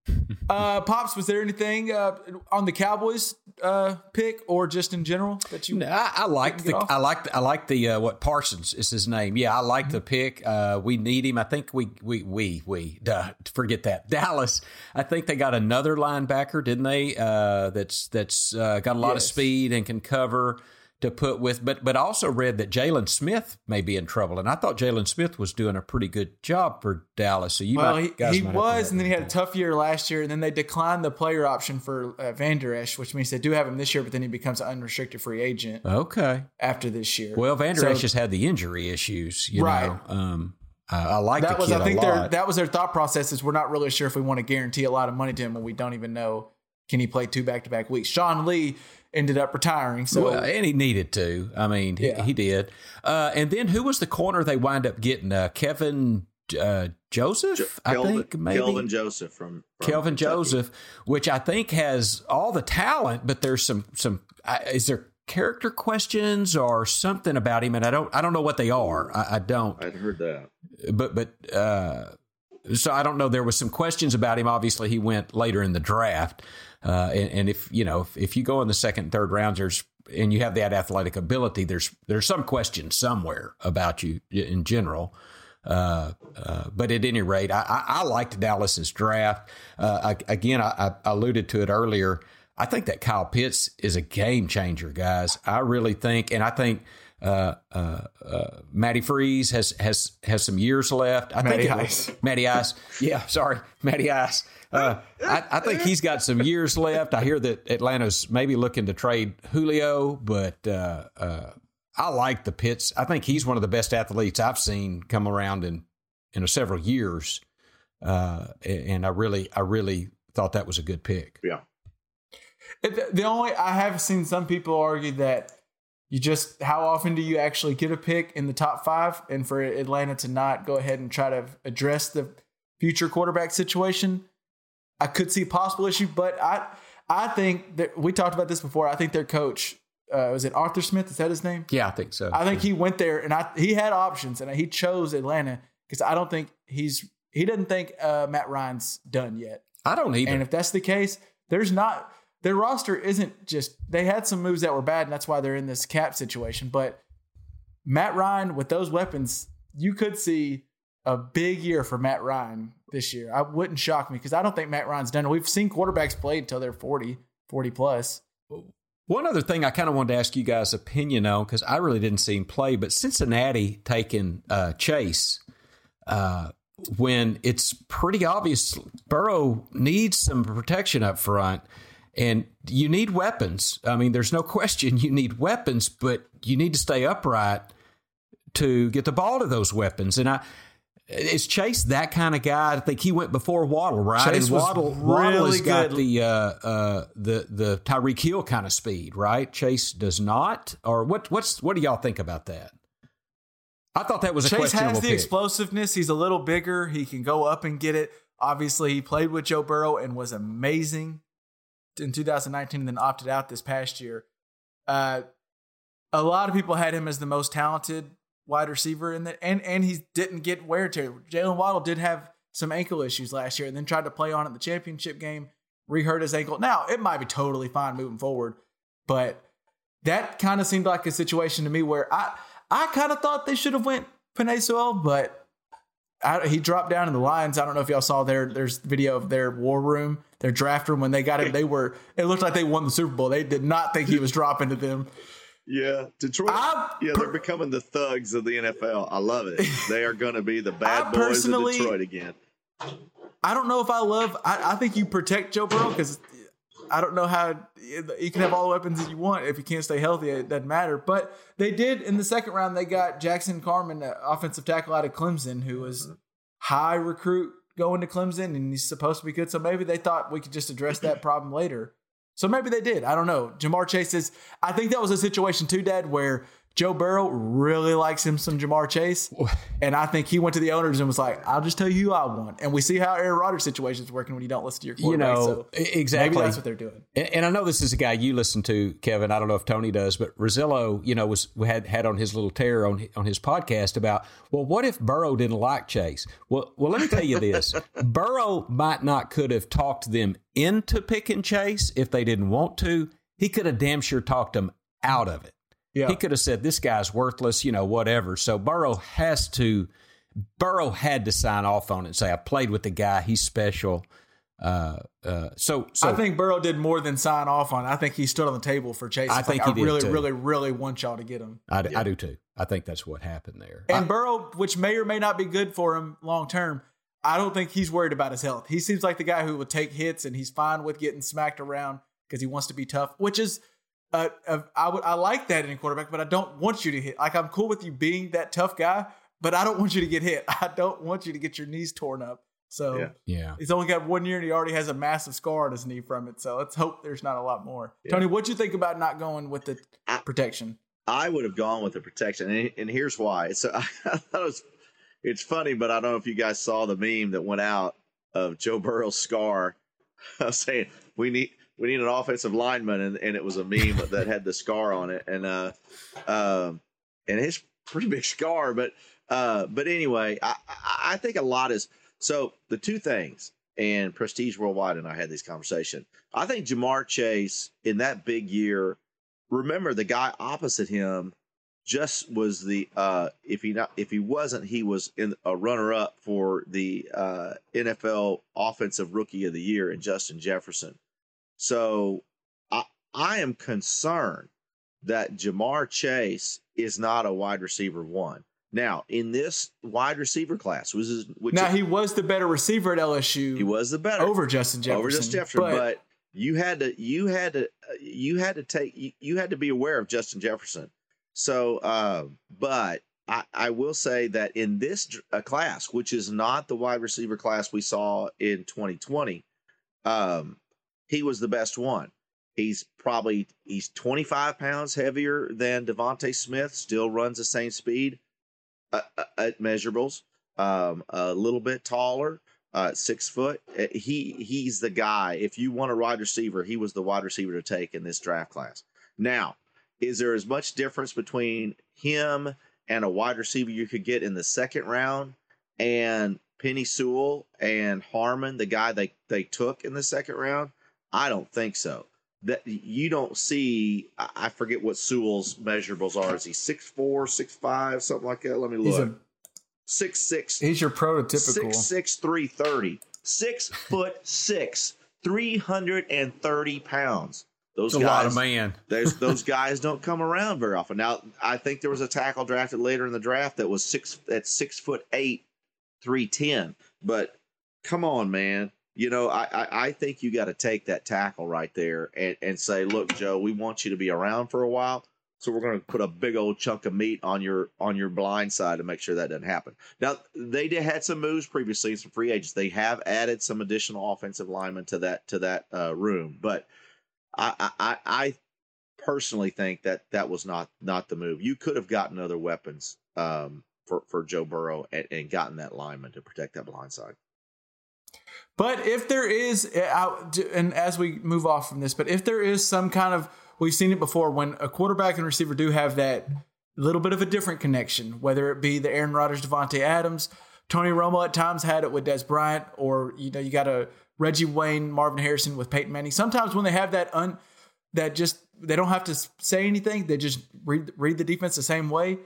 Uh, Pops, was there anything uh, on the Cowboys uh, pick or just in general that you? No, I, I like the I like I like the uh, what Parsons is his name. Yeah, I like mm-hmm. the pick. Uh, we need him. I think we we we we duh, forget that Dallas. I think they got another linebacker, didn't they? Uh, that's that's uh, got a lot yes. of speed and can cover to put with. But but also read that Jaylon Smith may be in trouble, and I thought Jaylon Smith was doing a pretty good job for Dallas. So you well, might, he, he was, and then he had a tough year last year, and then they declined the player option for uh, Van Der Esch, which means they do have him this year, but then he becomes an unrestricted free agent. Okay, after this year. Well, Van Der Esch so, has had the injury issues, you right. know. Um, uh, I like that was I think their that was their thought process is we're not really sure if we want to guarantee a lot of money to him when we don't even know can he play two back to back weeks. Sean Lee ended up retiring. So well, and he needed to. I mean, yeah. he, he, did. Uh, and then who was the corner they wind up getting? Uh, Kevin uh, Joseph, jo- I Kelvin, think maybe Kelvin Joseph from, from Kelvin Kentucky. Joseph, which I think has all the talent, but there's some some. Uh, is there character questions or something about him? And I don't I don't know what they are. I, I don't. I'd heard that, but but. uh so I don't know. There was some questions about him. Obviously, he went later in the draft, uh, and, and, if you know if, if, you go in the second, third rounds, there's and you have that athletic ability, there's there's some question somewhere about you in general. Uh, uh, but at any rate, I, I, I liked Dallas's draft. Uh, I, again, I, I alluded to it earlier. I think that Kyle Pitts is a game changer, guys. I really think, and I think uh, uh, uh, Matty Freeze has has has some years left. I Matty think Ice. Matty Ice. Yeah, sorry, Matty Ice. Uh, I, I, think he's got some years left. I hear that Atlanta's maybe looking to trade Julio, but uh, uh, I like the Pitts. I think he's one of the best athletes I've seen come around in in several years, uh, and I really, I really thought that was a good pick. Yeah. The only I have seen some people argue that you just how often do you actually get a pick in the top five, and for Atlanta to not go ahead and try to address the future quarterback situation I could see a possible issue, but I I think that we talked about this before. I think their coach uh, was it Arthur Smith? Is that his name? Yeah, I think so. I think he went there and I he had options and he chose Atlanta because I don't think he's he doesn't think uh, Matt Ryan's done yet. I don't either. And if that's the case, there's not their roster isn't just they had some moves that were bad and that's why they're in this cap situation. But Matt Ryan with those weapons, you could see a big year for Matt Ryan this year. I wouldn't shock me because I don't think Matt Ryan's done. We've seen quarterbacks play until they're 40, 40 plus. One other thing I kind of wanted to ask you guys' opinion on because I really didn't see him play, but Cincinnati taking uh, Chase uh, when it's pretty obvious Burrow needs some protection up front and you need weapons. I mean, there's no question you need weapons, but you need to stay upright to get the ball to those weapons. And I, is Chase that kind of guy? I think he went before Waddle, right? Chase and Waddle, really Waddle has got the uh, uh, the the Tyreek Hill kind of speed, right? Chase does not. Or what? What's what do y'all think about that? I thought that was a Chase has the pick. explosiveness. He's a little bigger. He can go up and get it. Obviously, he played with Joe Burrow and was amazing in 2019, and then opted out this past year. Uh, a lot of people had him as the most talented wide receiver in the and and he didn't get wear tear. Jaylen Waddle did have some ankle issues last year and then tried to play on in the championship game, re-hurt his ankle. Now it might be totally fine moving forward, but that kind of seemed like a situation to me where I I kind of thought they should have went Penei Sewell, but I, he dropped down in the Lions. I don't know if y'all saw their there's video of their war room, their draft room when they got him. They were it looked like they won the Super Bowl. They did not think he was dropping to them. Yeah, Detroit. I yeah, they're becoming the thugs of the NFL. I love it. They are going to be the bad I boys of Detroit again. I don't know if I love. I, I think you protect Joe Burrow because I don't know how you can have all the weapons that you want if you can't stay healthy. It doesn't matter. But they did in the second round. They got Jackson Carman, offensive tackle out of Clemson, who was mm-hmm. high recruit going to Clemson, and he's supposed to be good. So maybe they thought we could just address that problem later. So maybe they did. I don't know. Ja'Marr Chase is. I think that was a situation too, Dad, where Joe Burrow really likes him some Ja'Marr Chase, and I think he went to the owners and was like, "I'll just tell you who I want." And we see how Aaron Rodgers' situation is working when you don't listen to your You know, so maybe exactly. that's what they're doing. And, and I know this is a guy you listen to, Kevin. I don't know if Tony does, but Rosillo, you know, was had had on his little tear on on his podcast about, well, what if Burrow didn't like Chase? Well, well, let me tell you this: Burrow might not could have talked them into picking Chase if they didn't want to. He could have damn sure talked them out of it. Yeah. He could have said, "This guy's worthless," you know, whatever. So Burrow has to. Burrow had to sign off on it and say, "I played with the guy. He's special." Uh, uh, so, so I think Burrow did more than sign off on. it. I think he stood on the table for Chase. I It's think like, he I really, too. really, really want y'all to get him. I do too. I think that's what happened there. And Burrow, which may or may not be good for him long term, I don't think he's worried about his health. He seems like the guy who would take hits and he's fine with getting smacked around because he wants to be tough, which is. Uh, uh, I would I like that in a quarterback, but I don't want you to hit. Like I'm cool with you being that tough guy, but I don't want you to get hit. I don't want you to get your knees torn up. So Yeah. yeah. he's only got one year and he already has a massive scar on his knee from it. So let's hope there's not a lot more. Tony, what'd you think about not going with the I- protection? I would have gone with the protection, and, and here's why. So I thought it was, it's funny, but I don't know if you guys saw the meme that went out of Joe Burrow's scar. I was saying we need we need an offensive lineman, and, and it was a meme that had the scar on it, and uh, um, and it's pretty big scar, but uh, but anyway, I, I I think a lot is so the two things. And Prestige Worldwide and I had this conversation. I think Ja'Marr Chase in that big year remember the guy opposite him just was the uh if he not if he wasn't he was in a runner up for the uh NFL offensive rookie of the year in Justin Jefferson. So I I am concerned that Ja'Marr Chase is not a wide receiver one. Now, in this wide receiver class, which is which Now is- he was the better receiver at LSU he was the better over Justin Jefferson. over Justin Jefferson, but, but, you had to you had to you had to take you, you had to be aware of Justin Jefferson. So, uh, but I, I will say that in this uh, class, which is not the wide receiver class we saw in 2020, um, he was the best one. He's probably he's 25 pounds heavier than DeVonta Smith. Still runs the same speed uh, uh, at measurables. Um, a little bit taller uh, six foot. Uh, He he's the guy. If you want a wide receiver, he was the wide receiver to take in this draft class. Now, is there as much difference between him and a wide receiver you could get in the second round and Penei Sewell and Harmon, the guy they they took in the second round? I don't think so. That you don't see. I I forget what Sewell's measurables are. Is he six four, six five, something like that? Let me he's look. a Six six he's your prototypical. Six six three thirty. Six foot six, three hundred and thirty pounds. Those It's a lot guys, of man. those those guys don't come around very often. Now, I think there was a tackle drafted later in the draft that was six at six foot eight, three ten. But come on, man. You know, I I, I think you got to take that tackle right there and and say, look, Joe, we want you to be around for a while. So we're going to put a big old chunk of meat on your on your blind side to make sure that doesn't happen. Now they did had some moves previously, some free agents. They have added some additional offensive linemen to that to that uh, room, but I, I I personally think that that was not not the move. You could have gotten other weapons um, for for Joe Burrow and, and gotten that lineman to protect that blind side. But if there is, uh, I- and as we move off from this, but if there is some kind of, we've seen it before when a quarterback and receiver do have that little bit of a different connection, whether it be the Aaron Rodgers, Davante Adams, Tony Romo at times had it with Dez Bryant, or you know you got a Reggie Wayne, Marvin Harrison with Peyton Manning. Sometimes when they have that un that just they don't have to say anything, they just read read the defense the same way.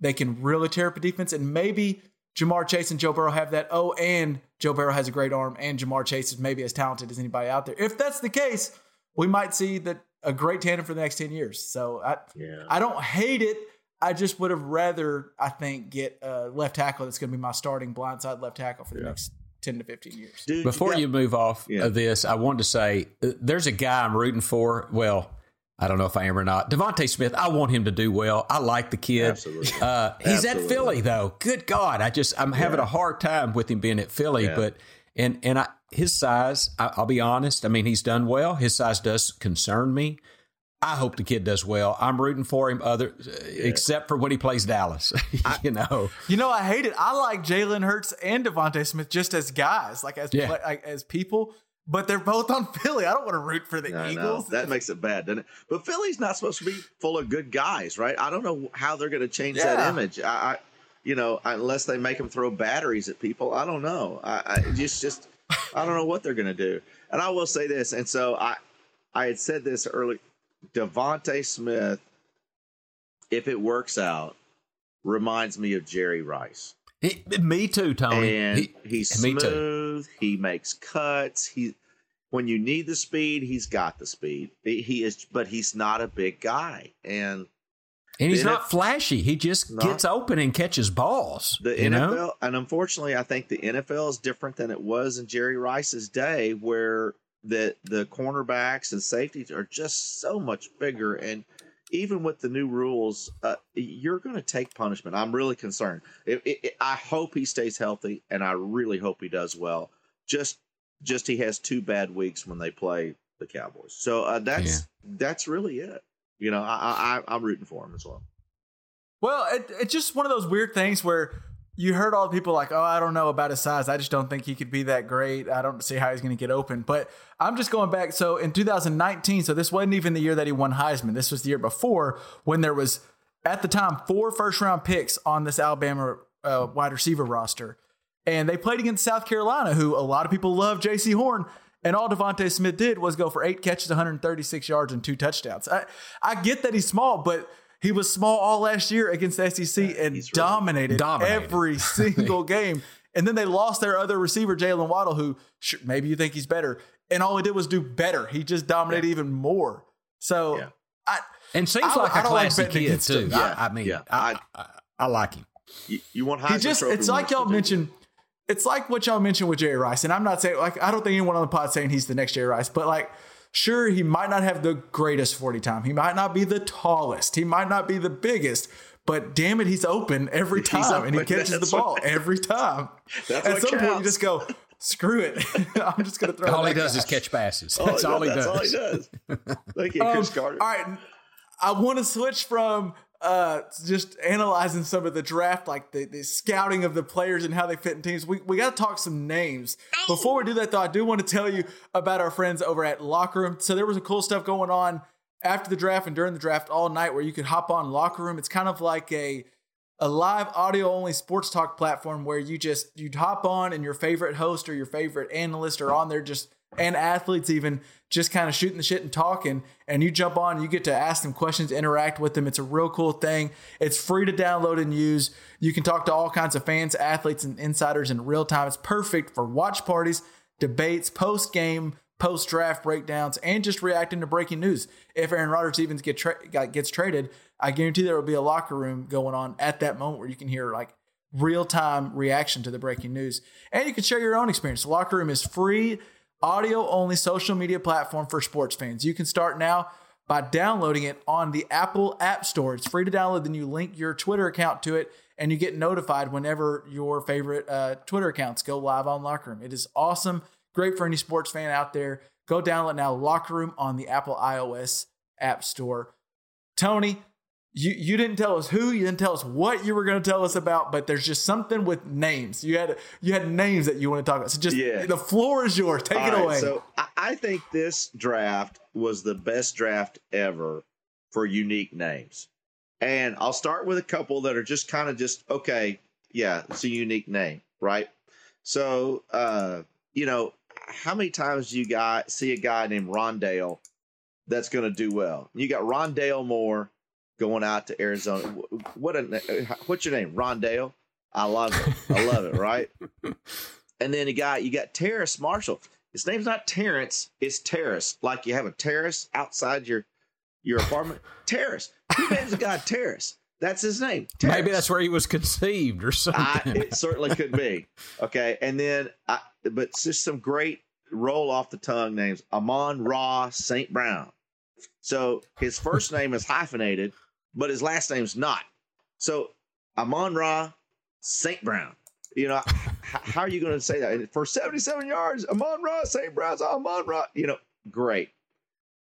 They can really tear up a defense, and maybe Ja'Marr Chase and Joe Burrow have that. Oh, and Joe Burrow has a great arm, and Ja'Marr Chase is maybe as talented as anybody out there. If that's the case, we might see that a great tandem for the next ten years. So I Yeah. I don't hate it. I just would have rather, I think, get a left tackle that's going to be my starting blindside left tackle for the next 10 to 15 years. Dude, Before got- you move off Yeah. of this, I wanted to say uh, there's a guy I'm rooting for. Well, I don't know if I am or not. DeVonta Smith, I want him to do well. I like the kid. Absolutely. Uh, he's Absolutely. at Philly though. Good God, I just I'm having a hard time with him being at Philly. Yeah. But and and I, his size, I, I'll be honest. I mean, he's done well. His size does concern me. I hope the kid does well. I'm rooting for him, other except for when he plays Dallas. you know, You know, I hate it. I like Jalen Hurts and DeVonta Smith just as guys, like as Yeah. like, as people, but they're both on Philly. I don't want to root for the. Eagles. That makes it bad, doesn't it? But Philly's not supposed to be full of good guys, right? I don't know how they're going to change Yeah. that image. I, I, you know, unless they make them throw batteries at people, I don't know. I, I just, just, I don't know what they're going to do. And I will say this, and so I, I had said this early. DeVonta Smith, if it works out, reminds me of Jerry Rice. He- me too, Tony. and He- he's smooth. He makes cuts. He when you need the speed, he's got the speed. He he is, but he's not a big guy. And And he's not flashy. He just Not- gets open and catches balls. the NFL, know? and unfortunately, I think the NFL is different than it was in Jerry Rice's day, where the the cornerbacks and safeties are just so much bigger. And even with the new rules, uh, you're going to take punishment. I'm really concerned. It, it, it- I hope he stays healthy, and I really hope he does well. Just just he has two bad weeks when they play the Cowboys. So uh, that's that's really it. You know, I, I I'm rooting for him as well. Well, it, it's just one of those weird things where you heard all the people like, oh, I don't know about his size. I just don't think he could be that great. I don't see how he's going to get open. But I'm just going back. So in 2019, so this wasn't even the year that he won Heisman. This was the year before when there was, at the time, four first round picks on this Alabama uh, wide receiver roster. And they played against South Carolina, who a lot of people love Jaycee Horn. And all DeVonta Smith did was go for eight catches, 136 yards, and two touchdowns. I, I get that he's small, but he was small all last year against the SEC and he's really dominated, dominated. every single game. And then they lost their other receiver, Jaylen Waddle, who sure, maybe you think he's better. And all he did was do better. He just dominated even more. So Yeah. I, And seems I- like I a don't like classy kid too. him. Yeah. I, I mean, Yeah. I, I, I like him. You, you want he just it's like y'all mentioned it's like what y'all mentioned with Jerry Rice and I'm not saying like I don't think anyone on the pod saying he's the next Jerry Rice but like sure he might not have the greatest 40 time he might not be the tallest he might not be the biggest but damn it he's open every He's time and he open. catches the ball what- every time at what some point you just go screw it I'm just gonna throw it. All it he back does is catch passes. That's all he that's does. all he does. Thank you, Um, Cris Carter. All right. I want to switch from uh, just analyzing some of the draft, like the, the scouting of the players and how they fit in teams. We, we got to talk some names. Before we do that, though, I do want to tell you about our friends over at Locker Room. So there was a cool stuff going on after the draft and during the draft all night where you could hop on Locker Room. It's kind of like a a live audio only sports talk platform where you just you'd hop on and your favorite host or your favorite analyst are on there just and athletes even just kind of shooting the shit and talking and you jump on you get to ask them questions interact with them. It's a real cool thing. It's free to download and use. You can talk to all kinds of fans athletes and insiders in real time. It's perfect for watch parties debates post game post draft breakdowns and just reacting to breaking news. If aaron rodgers even get tra- gets traded I guarantee there will be a locker room going on at that moment where you can hear like real time reaction to the breaking news. And you can share your own experience. The locker room is free, audio only social media platform for sports fans. You can start now by downloading it on the Apple App Store. It's free to download, then you link your Twitter account to it and you get notified whenever your favorite uh, Twitter accounts go live on Locker Room. It is awesome. Great for any sports fan out there. Go download now Locker Room on the Apple iOS App Store. Tony, you you didn't tell us who, you didn't tell us what you were going to tell us about, but there's just something with names. You had you had names that you want to talk about. So just Yeah. the floor is yours. Take All it right, away. So I, think this draft was the best draft ever for unique names. And I'll start with a couple that are just kind of just okay. Yeah, it's a unique name, right? So, uh, you know, how many times do you guys see a guy named Rondale that's going to do well? You got Rondale Moore going out to Arizona. What a uh, what's your name? Rondale. I love it. I love it. Right. And then you got you got Terrace Marshall. His name's not Terrence. It's Terrace. Like you have a terrace outside your your apartment. Terrace. Who names a guy Terrace? That's his name. Terrace. Maybe that's where he was conceived or something. I, it certainly could be. Okay, and then, I, but just some great roll off the tongue names: Amon Ra St. Brown. So his first name is hyphenated, but his last name's not. So Amon Ra St. Brown. You know, how are you going to say that? And for 77 yards, Amon Ra St. Brown's Amon Ra. You know, great.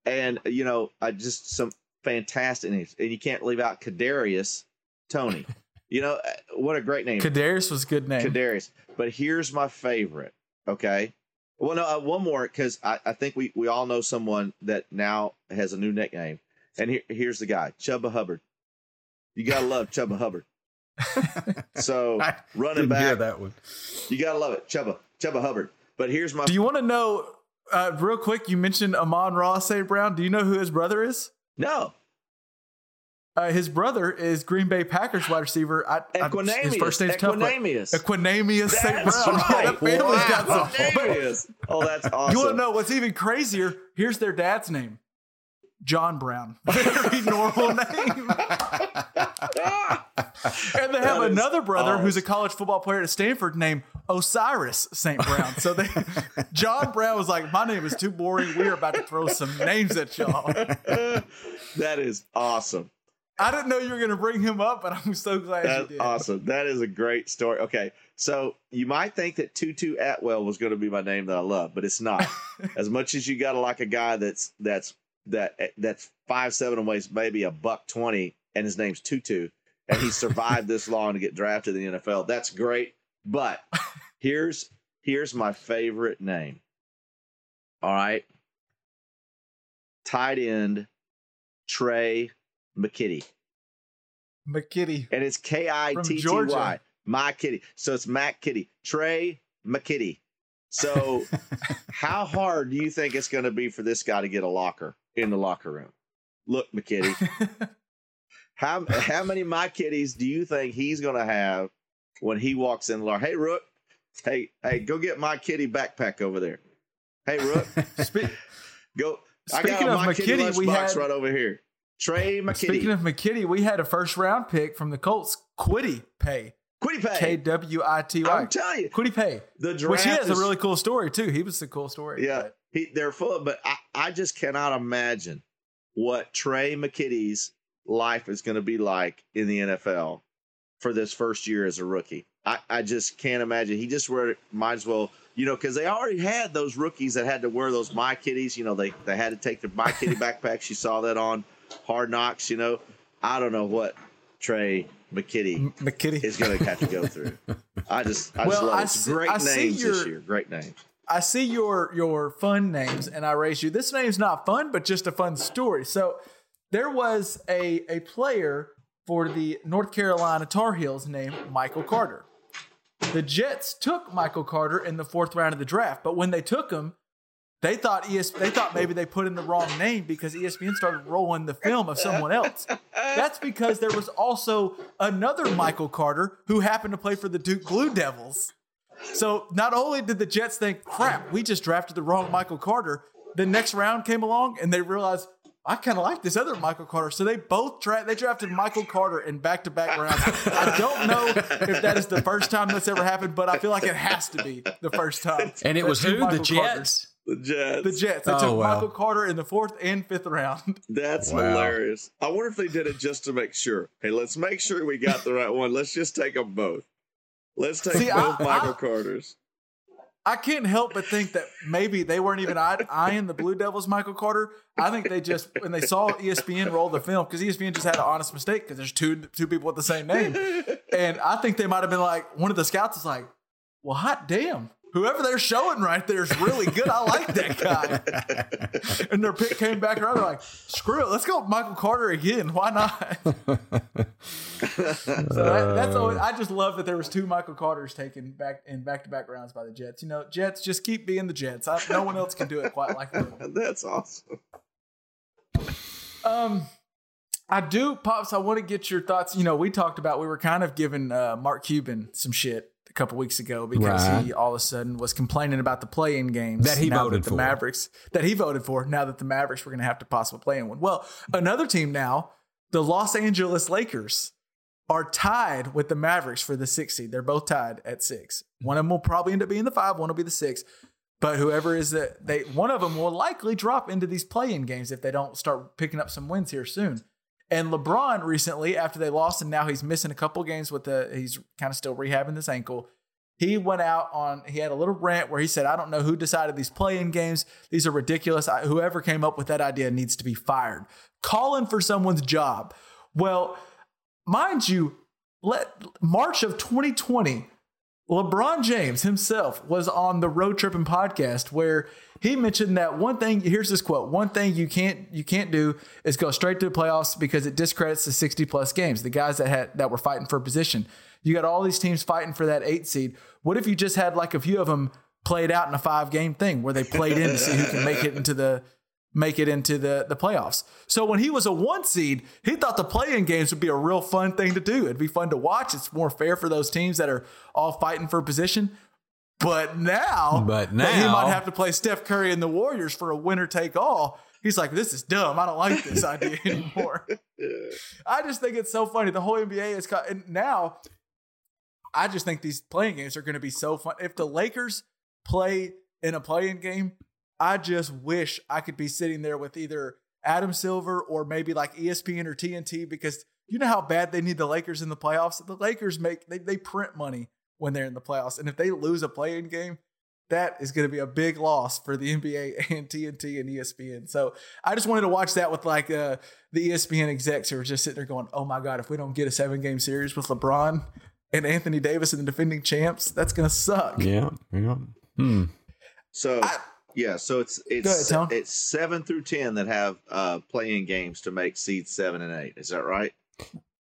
And you know, I just some fantastic names, and you can't leave out Kadarius Toney. You know, uh, what a great name. Kadarius was a good name. Kadarius. But here's my favorite. Okay. Well, no, uh, one more because I, I think we, we all know someone that now has a new nickname. And here, here's the guy, Chuba Hubbard. You gotta love Chuba Hubbard. So I running didn't hear back, that one. you gotta love it, Chuba Chuba Hubbard. But here's my Do you want to know, uh, real quick? You mentioned Amon Ross St. Brown. Do you know who his brother is? no Uh, his brother is Green Bay Packers wide receiver. I, I, Equanimeous. his first name's tough. but- Equanimeous. Equanimeous St. Brown. Yeah, right. that family's got Wow. some. Equanimeous. Oh, that's awesome. You want to know what's even crazier? Here's their dad's name, John Brown. Very normal name. and they have That another brother who's a college football player at Stanford named Osiris St. Brown. So they, John Brown was like, "My name is too boring. We are about to throw some names at y'all." that is awesome. I didn't know you were going to bring him up, but I'm so glad you did. awesome. That is a great story. Okay, so you might think that Tutu Atwell was going to be my name that I love, but it's not. as much as you got to like a guy that's that's that that's five seven and weighs maybe a buck twenty, and his name's Tutu, and he survived this long to get drafted in the NFL. That's great. But here's here's my favorite name. All right, tight end Trey McKitty McKitty. and it's K I T T Y. My kitty. So it's Mac Kitty. Trey McKitty. So how hard do you think it's going to be for this guy to get a locker in the locker room? Look, McKitty. how how many my kitties do you think he's going to have when he walks in the locker? Hey, Rook. Hey, hey, go get my kitty backpack over there. Hey, Rook. Spe- Go. I Speaking got of my kitty McKitty, we lunchbox had- right over here. Trey McKitty. Speaking of McKitty, we had a first round pick from the Colts, Kwity Paye. Kwity Paye. K W I T Y. I'm telling you, Kwity Paye. the draft Which he has is- a really cool story too. He was a cool story. Yeah, he, they're full of, but I, I just cannot imagine what Trey McKitty's life is going to be like in the NFL for this first year as a rookie. I, I just can't imagine. He just wear, might as well, you know, because they already had those rookies that had to wear those My Kitties. You know, they, they had to take their My Kitty backpacks. You saw that on Hard Knocks, you know. I don't know what Trey McKitty McKitty. is going to have to go through. I just, I just love I it. It's see- great I see names this year. Great names. I see your your fun names, and I raise you. This name's not fun, but just a fun story. So there was a a player for the North Carolina Tar Heels named Michael Carter. The Jets took Michael Carter in the fourth round of the draft, but when they took him, they thought ES they thought maybe they put in the wrong name because ESPN started rolling the film of someone else. That's because there was also another Michael Carter who happened to play for the Duke Blue Devils. So not only did the Jets think, crap, we just drafted the wrong Michael Carter, the next round came along and they realized, I kind of like this other Michael Carter. So they both dra- they drafted Michael Carter in back to back rounds. I don't know if that is the first time that's ever happened, but I feel like it has to be the first time. And it was who? The Michael Carters- Jets? The Jets. The Jets. They Oh, took wow. Michael Carter in the fourth and fifth round. That's Wow. hilarious. I wonder if they did it just to make sure. Hey, let's make sure we got the right one. Let's just take them both. Let's take See, both I- Michael I- Carters. I can't help but think that maybe they weren't even eye- eyeing the Blue Devils Michael Carter. I think they just when they saw ESPN roll the film because ESPN just had an honest mistake because there's two two people with the same name, and I think they might have been like one of the scouts is like, "Well, hot damn, whoever they're showing right there is really good. I like that guy. and their pick came back around. They're like, screw it, let's go with Michael Carter again. Why not? so that, that's always, I just love that there was two Michael Carters taken back in back to back rounds by the Jets. You know, Jets just keep being the Jets. I, no one else can do it quite like them. That's awesome. Um, I do, pops. I want to get your thoughts. You know, we talked about we were kind of giving uh, Mark Cuban some shit couple weeks ago because Right. he all of a sudden was complaining about the play-in games That he voted the for. Mavericks that he voted for. Now that the Mavericks were going to have to possibly play in one. Well, another team now, the Los Angeles Lakers, are tied with the Mavericks for the six seed. They're both tied at six. One of them will probably end up being the five. One will be the six. But whoever is that, they one of them will likely drop into these play-in games if they don't start picking up some wins here soon. And LeBron recently, after they lost, and now he's missing a couple games with the he's kind of still rehabbing this ankle. He went out on he had a little rant where he said, "I don't know who decided these play-in games. These are ridiculous. I, whoever came up with that idea needs to be fired." Calling for someone's job. Well, mind you, let March of 2020, LeBron James himself was on the Road Tripping podcast where he mentioned that one thing. Here's this quote: "One thing you can't you can't do is go straight to the playoffs because it discredits the 60 plus games. The guys that had that were fighting for position. You got all these teams fighting for that eight seed. What if you just had like a few of them played out in a five game thing where they played in to see who can make it into the make it into the, the playoffs. So when he was a one seed, he thought the play-in games would be a real fun thing to do. It'd be fun to watch. It's more fair for those teams that are all fighting for position. But now, But now he might have to play Steph Curry and the Warriors for a winner take all. He's like, this is dumb. I don't like this idea anymore. I just think it's so funny. The whole NBA is cut, and now I just think these playing games are going to be so fun. If the Lakers play in a playing game, I just wish I could be sitting there with either Adam Silver or maybe like ESPN or TNT because you know how bad they need the Lakers in the playoffs. The Lakers make they, they print money when they're in the playoffs, and if they lose a playing game, that is going to be a big loss for the NBA and TNT and ESPN. So I just wanted to watch that with like uh, the ESPN execs who are just sitting there going, "Oh my god, if we don't get a seven game series with LeBron and Anthony Davis and the defending champs, that's going to suck." Yeah, yeah. Hmm. So I- yeah, so it's Go ahead, it's it's seven through ten that have uh playing games to make seeds seven and eight. Is that right?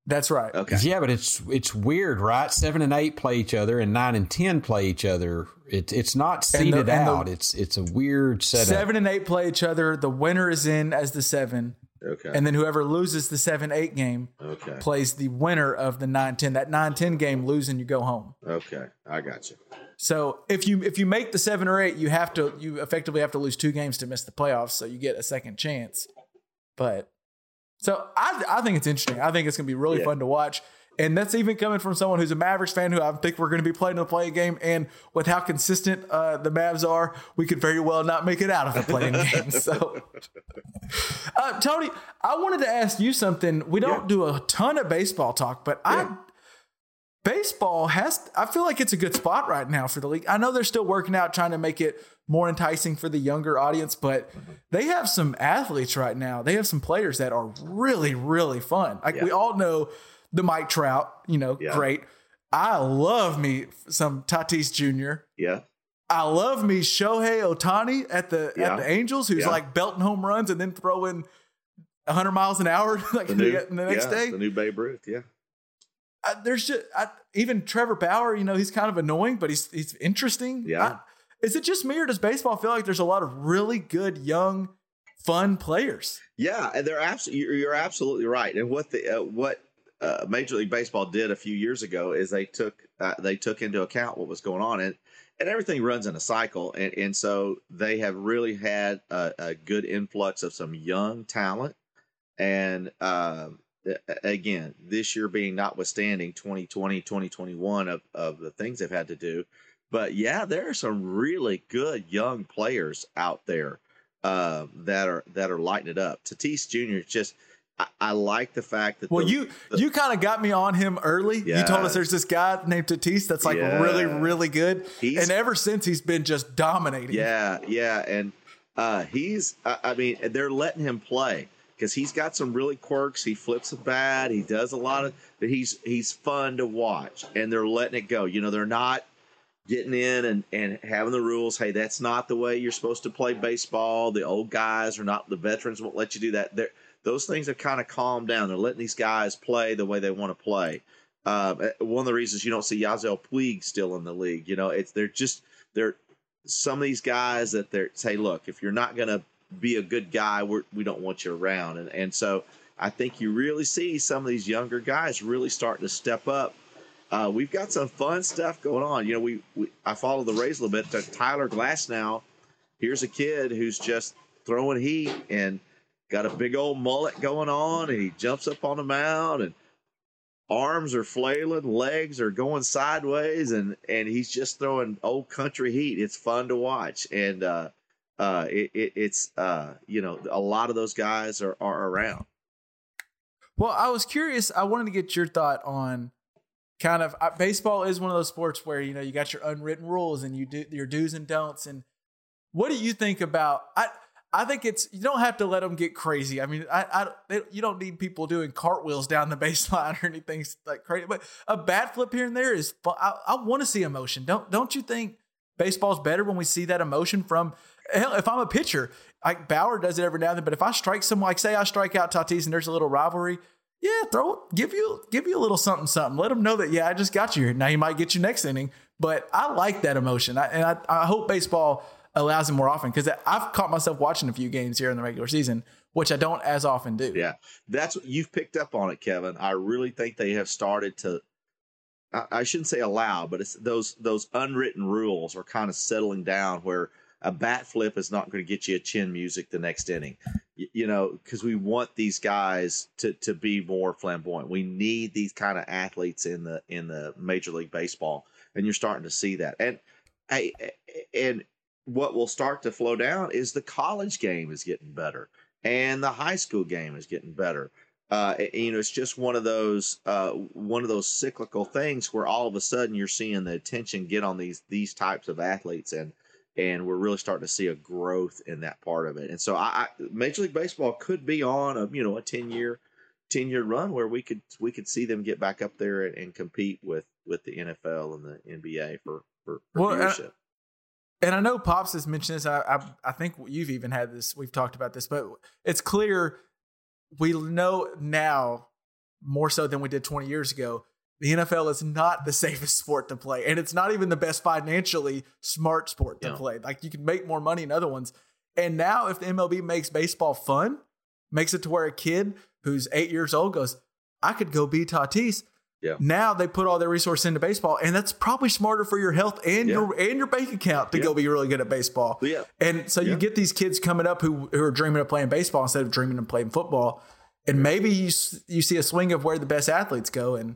That's right. Okay. Yeah, but it's it's weird, right? Seven and eight play each other, and nine and ten play each other. It's it's not And the- seeded and the- out. it's it's a weird setup. Seven and eight play each other. The winner is in as the seven, Okay. and then whoever loses the seven eight game okay. plays the winner of the nine ten. That nine ten game, losing, you go home. Okay. I got you. So if you if you make the seven or eight, you have to you effectively have to lose two games to miss the playoffs, so you get a second chance. But so I I think it's interesting. I think it's gonna be really Yeah. fun to watch. And that's even coming from someone who's a Mavericks fan who I think we're going to be playing in the play game. And with how consistent uh, the Mavs are, we could very well not make it out of the playing game. So, uh, Tony, I wanted to ask you something. We don't Yeah. do a ton of baseball talk, but I Yeah. Baseball has I feel like it's a good spot right now for the league. I know they're still working out trying to make it more enticing for the younger audience, but they have some athletes right now. They have some players that are really really fun. Like we all know the Mike Trout, you know, Yeah. great. I love me some Tatis Jr. Yeah. I love me Shohei Ohtani at the Yeah. at the Angels, who's Yeah. like belting home runs and then throwing 100 miles an hour like The the, new, the next yeah, day The new Babe Ruth. Yeah. I, there's just I, even Trevor Bauer. You know, he's kind of annoying, but he's he's interesting. Yeah. I- is it just me or does baseball feel like there's a lot of really good young, fun players? Yeah, and they're absolutely you're, absolutely right. And what the uh, what uh, Major League Baseball did a few years ago is they took uh, they took into account what was going on and and everything runs in a cycle and and so they have really had a, a good influx of some young talent and um, again this year being notwithstanding 2020 2021 of, of the things they've had to do but yeah there are some really good young players out there uh, that are that are lighting it up. Tatis Jr. is just I, I like the fact that Well, the- you the- you kind of got me on him early. You told us there's this guy named Tatis that's like Yeah. really really good, He's- and ever since he's been just dominating. yeah yeah and uh, he's I, I mean they're letting him play because he's got some really quirks. He flips the bat. He does a lot of. But he's he's fun to watch, and they're letting it go. You know they're not getting in and, and having the rules. Hey, that's not the way you're supposed to play baseball. The old guys are not the veterans won't let you do that. They're, those things have kind of calmed down. They're letting these guys play the way they want to play. Uh, one of the reasons you don't see Yasiel Puig still in the league, you know, it's they're just they're some of these guys that they're say, look, if you're not to be a good guy, we're, we don't want you around, and and so I think you really see some of these younger guys really starting to step up. Uh, we've got some fun stuff going on. You know, we, we I follow the Rays a little bit. Tyler Glasnow. here's a kid who's just throwing heat and got a big old mullet going on, and he jumps up on the mound and arms are flailing, legs are going sideways, and and he's just throwing old country heat. It's fun to watch, and uh, uh, it, it, it's uh, you know a lot of those guys are are around. Well, I was curious. I wanted to get your thought on kind of uh, baseball is one of those sports where you know you got your unwritten rules and you do your do's and don'ts. And what do you think about? I I think it's you don't have to let them get crazy. I mean, I, I they, you don't need people doing cartwheels down the baseline or anything like crazy. But a bat flip here and there is. I, I want to see emotion. Don't don't you think baseball's better when we see that emotion from? Hell, if I'm a pitcher, like Bauer does it every now and then. But if I strike someone, like say I strike out Tatis and there's a little rivalry, yeah, throw give you give you a little something something. Let them know that yeah, I just got you. Now you might get you next inning. But I like that emotion, I, and I, I hope baseball allows it more often because I've caught myself watching a few games here in the regular season, which I don't as often do. Yeah, that's what you've picked up on it, Kevin. I really think they have started to. I, shouldn't say allow, but it's those those unwritten rules are kind of settling down where a bat flip is not going to get you a chin music the next inning. You, you know, because we want these guys to to be more flamboyant. We need these kind of athletes in the in the Major League Baseball, and you're starting to see that. And I and what will start to flow down is the college game is getting better and the high school game is getting better. Uh, you know, it's just one of those uh, one of those cyclical things where all of a sudden you're seeing the attention get on these these types of athletes, and and we're really starting to see a growth in that part of it. And so, I, I Major League Baseball could be on a you know a ten year ten year run where we could we could see them get back up there and, and compete with with the NFL and the NBA for for, for well, viewership. Uh, and I know Pops has mentioned this. I, I, I think you've even had this. We've talked about this, but it's clear we know now more so than we did 20 years ago. The NFL is not the safest sport to play, and it's not even the best financially smart sport to No. play. Like you can make more money in other ones. And now, if the MLB makes baseball fun, makes it to where a kid who's eight years old goes, "I could go be Tatis." Yeah. Now they put all their resources into baseball, and that's probably smarter for your health and Yeah. your and your bank account to Yeah. go be really good at baseball. Yeah. And so you get these kids coming up who, who are dreaming of playing baseball instead of dreaming of playing football. And maybe you you see a swing of where the best athletes go. And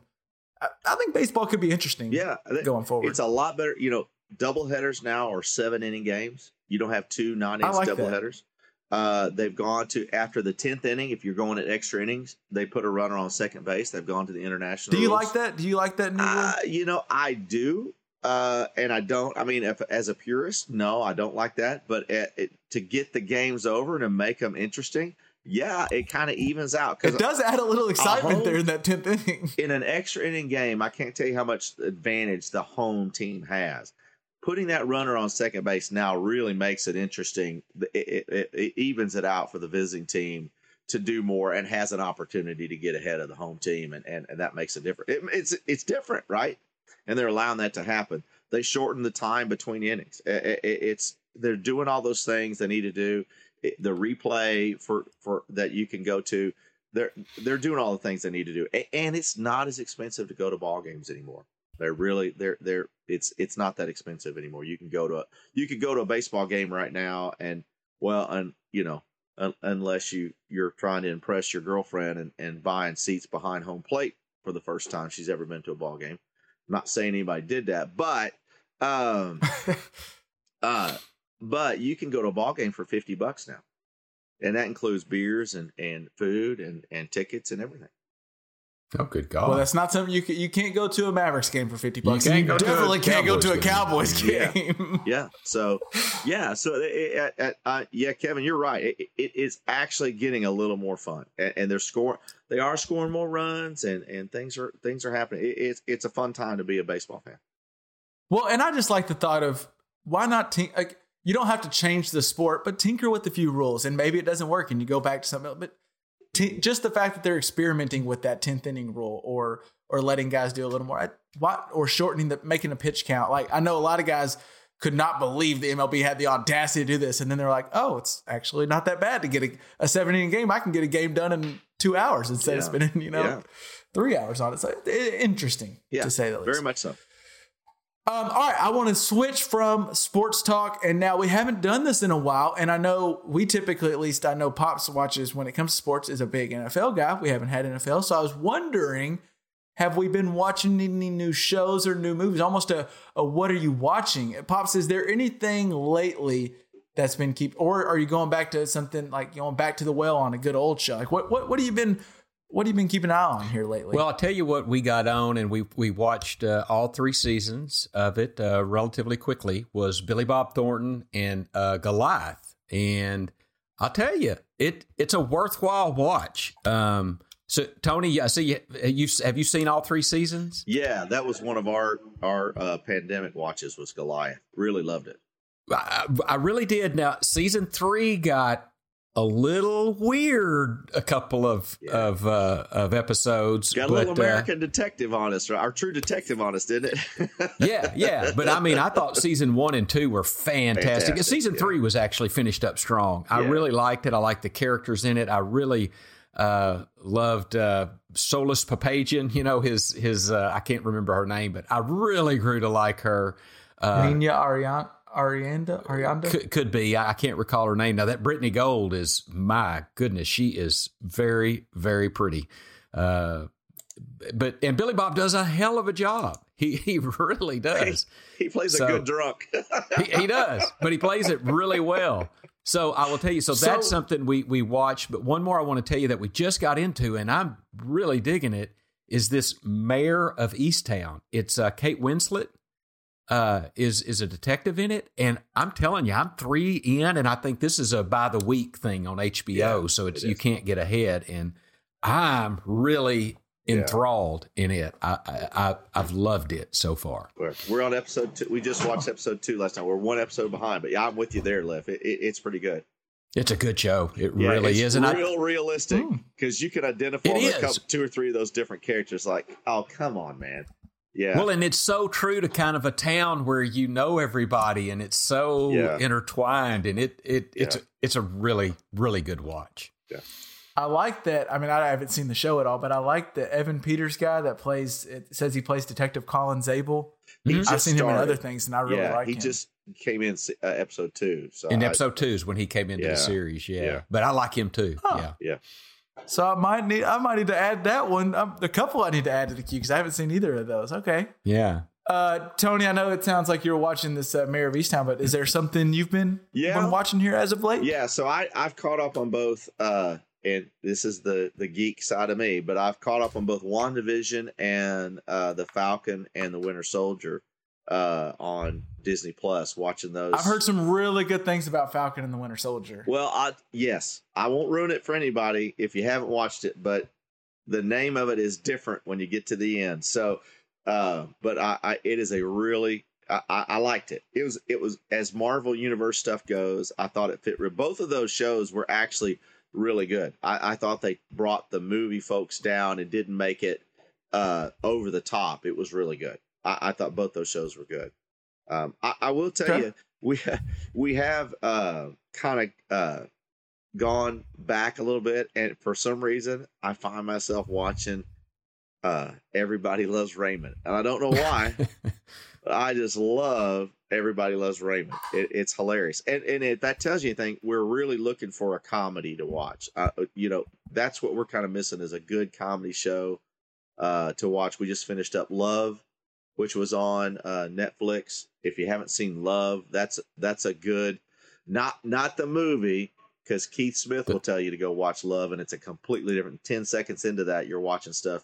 I, I think baseball could be interesting. Yeah, going forward. it's a lot better. You know, double headers now are seven inning games. You don't have two nine innings like double that. headers. Uh, they've gone to after the tenth inning. If you're going at extra innings, they put a runner on second base. They've gone to the international. Do you rules. like that? Do you like that new? Uh, you know, I do, uh, and I don't. I mean, if, as a purist, no, I don't like that. But it, it, to get the games over and to make them interesting, yeah, it kind of evens out. It does add a little excitement home- there in that tenth inning. in an extra inning game, I can't tell you how much advantage the home team has. Putting that runner on second base now really makes it interesting. It, it, it, evens it out for the visiting team to do more and has an opportunity to get ahead of the home team, and, and, and that makes a difference. It, it's it's different, right? And they're allowing that to happen. They shorten the time between innings. It- it- it's they're doing all those things they need to do. The replay for for that you can go to they're they're doing all the things they need to do, and it's not as expensive to go to ball games anymore. They're really they're they're it's it's not that expensive anymore. You can go to a you could go to a baseball game right now, and well, and you know, un, unless you you're trying to impress your girlfriend and and buying seats behind home plate for the first time she's ever been to a ball game. I'm not saying anybody did that, but um, uh, but you can go to a ball game for fifty bucks now, and that includes beers and and food and and tickets and everything. Oh, good God. Well, that's not something you can, you can't go to a Mavericks game for fifty bucks. can't and go definitely can't go to a Cowboys Cowboys game. game. Yeah. So, yeah. So, it, it, it, uh, yeah, Kevin, you're right. It, it is actually getting a little more fun, and, and they're scoring. They are scoring more runs, and and things are things are happening. It, it's it's a fun time to be a baseball fan. Well, and I just like the thought of why not tink- like you don't have to change the sport, but tinker with a few rules, and maybe it doesn't work, and you go back to something. Else. But t- just the fact that they're experimenting with that tenth inning rule, or or letting guys do a little more, I, what, or shortening the making a pitch count. Like I know a lot of guys could not believe the MLB had the audacity to do this, and then they're like, "Oh, it's actually not that bad to get a, a seven inning game. I can get a game done in two hours instead Yeah. of spending you know Yeah. three hours on it." So i- interesting Yeah, to say the least. Very much so. Um, all right, I want to switch from sports talk, and now we haven't done this in a while, and I know we typically, at least I know Pops watches when it comes to sports, is a big NFL guy. We haven't had NFL, so I was wondering, have we been watching any new shows or new movies? Almost a, a what are you watching? Pops, is there anything lately that's been keep, or are you going back to something like going back to the well on a good old show? Like what what what have you been what have you been keeping an eye on here lately? Well, I'll tell you what we got on, and we we watched uh, all three seasons of it uh, relatively quickly. Was Billy Bob Thornton and uh, Goliath, and I'll tell you, it it's a worthwhile watch. Um, so Tony, I see you. You have you seen all three seasons? Yeah, that was one of our our uh, pandemic watches. Was Goliath. Really loved it. I, I really did. Now, season three got a little weird. A couple of Yeah. of uh, of episodes. Got a little but, uh, American detective on us, our true detective on us, didn't it? yeah, yeah. But I mean, I thought season one and two were fantastic. Fantastic, season yeah. three was actually finished up strong. I Yeah. really liked it. I liked the characters in it. I really uh, loved uh, Solis Papagian. You know his his. Uh, I can't remember her name, but I really grew to like her. Uh, Nina Arian Arianda Arianda. could, could be. I I can't recall her name now. That Brittany Gold is my goodness. She is very very pretty. Uh, but and Billy Bob does a hell of a job. He he really does. he plays So- a good drunk. he, he does, but he plays it really well. So I will tell you. So, So- that's something we we watch. But one more I want to tell you that we just got into, and I'm really digging it. Is this Mare of Easttown? It's uh, Kate Winslet. Uh, is is a detective in it, and I'm telling you, I'm three in, and I think this is a by the week thing on HBO, Yeah, so it's it you can't get ahead, and I'm really enthralled in it. I, I, I I've loved it so far. We're, on episode two. We just watched episode two last night. We're one episode behind, but yeah, I'm with you there, Lev. It, it, it's pretty good. It's a good show. It Yeah, really is, and I, real realistic Mm. because you can identify couple, two or three of those different characters. Like, oh, come on, man. Yeah, Well, and it's so true to kind of a town where you know everybody, and it's so Yeah. intertwined, and it it it's Yeah. it's a really really good watch. Yeah. I like that. I mean, I haven't seen the show at all, but I like the Evan Peters guy that plays. It says he plays Detective Colin Zabel. He Mhm. just I've seen him in other things, and I really yeah, like he him. just came in uh, episode two. So In I- episode two is when he came into Yeah. the series, yeah. Yeah. But I like him too. Huh. Yeah, so I might need. I might need to add that one. Um, the couple I need to add to the queue because I haven't seen either of those. Okay. yeah. Uh, Tony, I know it sounds like you're watching this uh, Mare of Easttown, but is there something you've been Yeah. been watching here as of late? Yeah, so I I've caught up on both uh and this is the the geek side of me, but I've caught up on both WandaVision and uh the Falcon and the Winter Soldier uh on Disney Plus watching those. I've heard some really good things about Falcon and the Winter Soldier. Well, I yes, I won't ruin it for anybody if you haven't watched it, but the name of it is different when you get to the end. So, uh, but I, I it is a really I, I I liked it. It was it was as Marvel Universe stuff goes. I thought it fit. Both of those shows were actually really good. I, I thought they brought the movie folks down and didn't make it uh, over the top. It was really good. I, I thought both those shows were good. Um, I, I will tell Okay. you, we we have uh, kind of uh, gone back a little bit, and for some reason, I find myself watching uh, Everybody Loves Raymond, and I don't know why. but I just love Everybody Loves Raymond. It, it's hilarious, and and if that tells you anything, we're really looking for a comedy to watch. Uh, you know, that's what we're kind of missing is a good comedy show uh, to watch. We just finished up Love, which was on uh, Netflix. If you haven't seen Love, that's that's a good not not the movie because Keith Smith will tell you to go watch Love, and it's a completely different. Ten seconds into that, you're watching stuff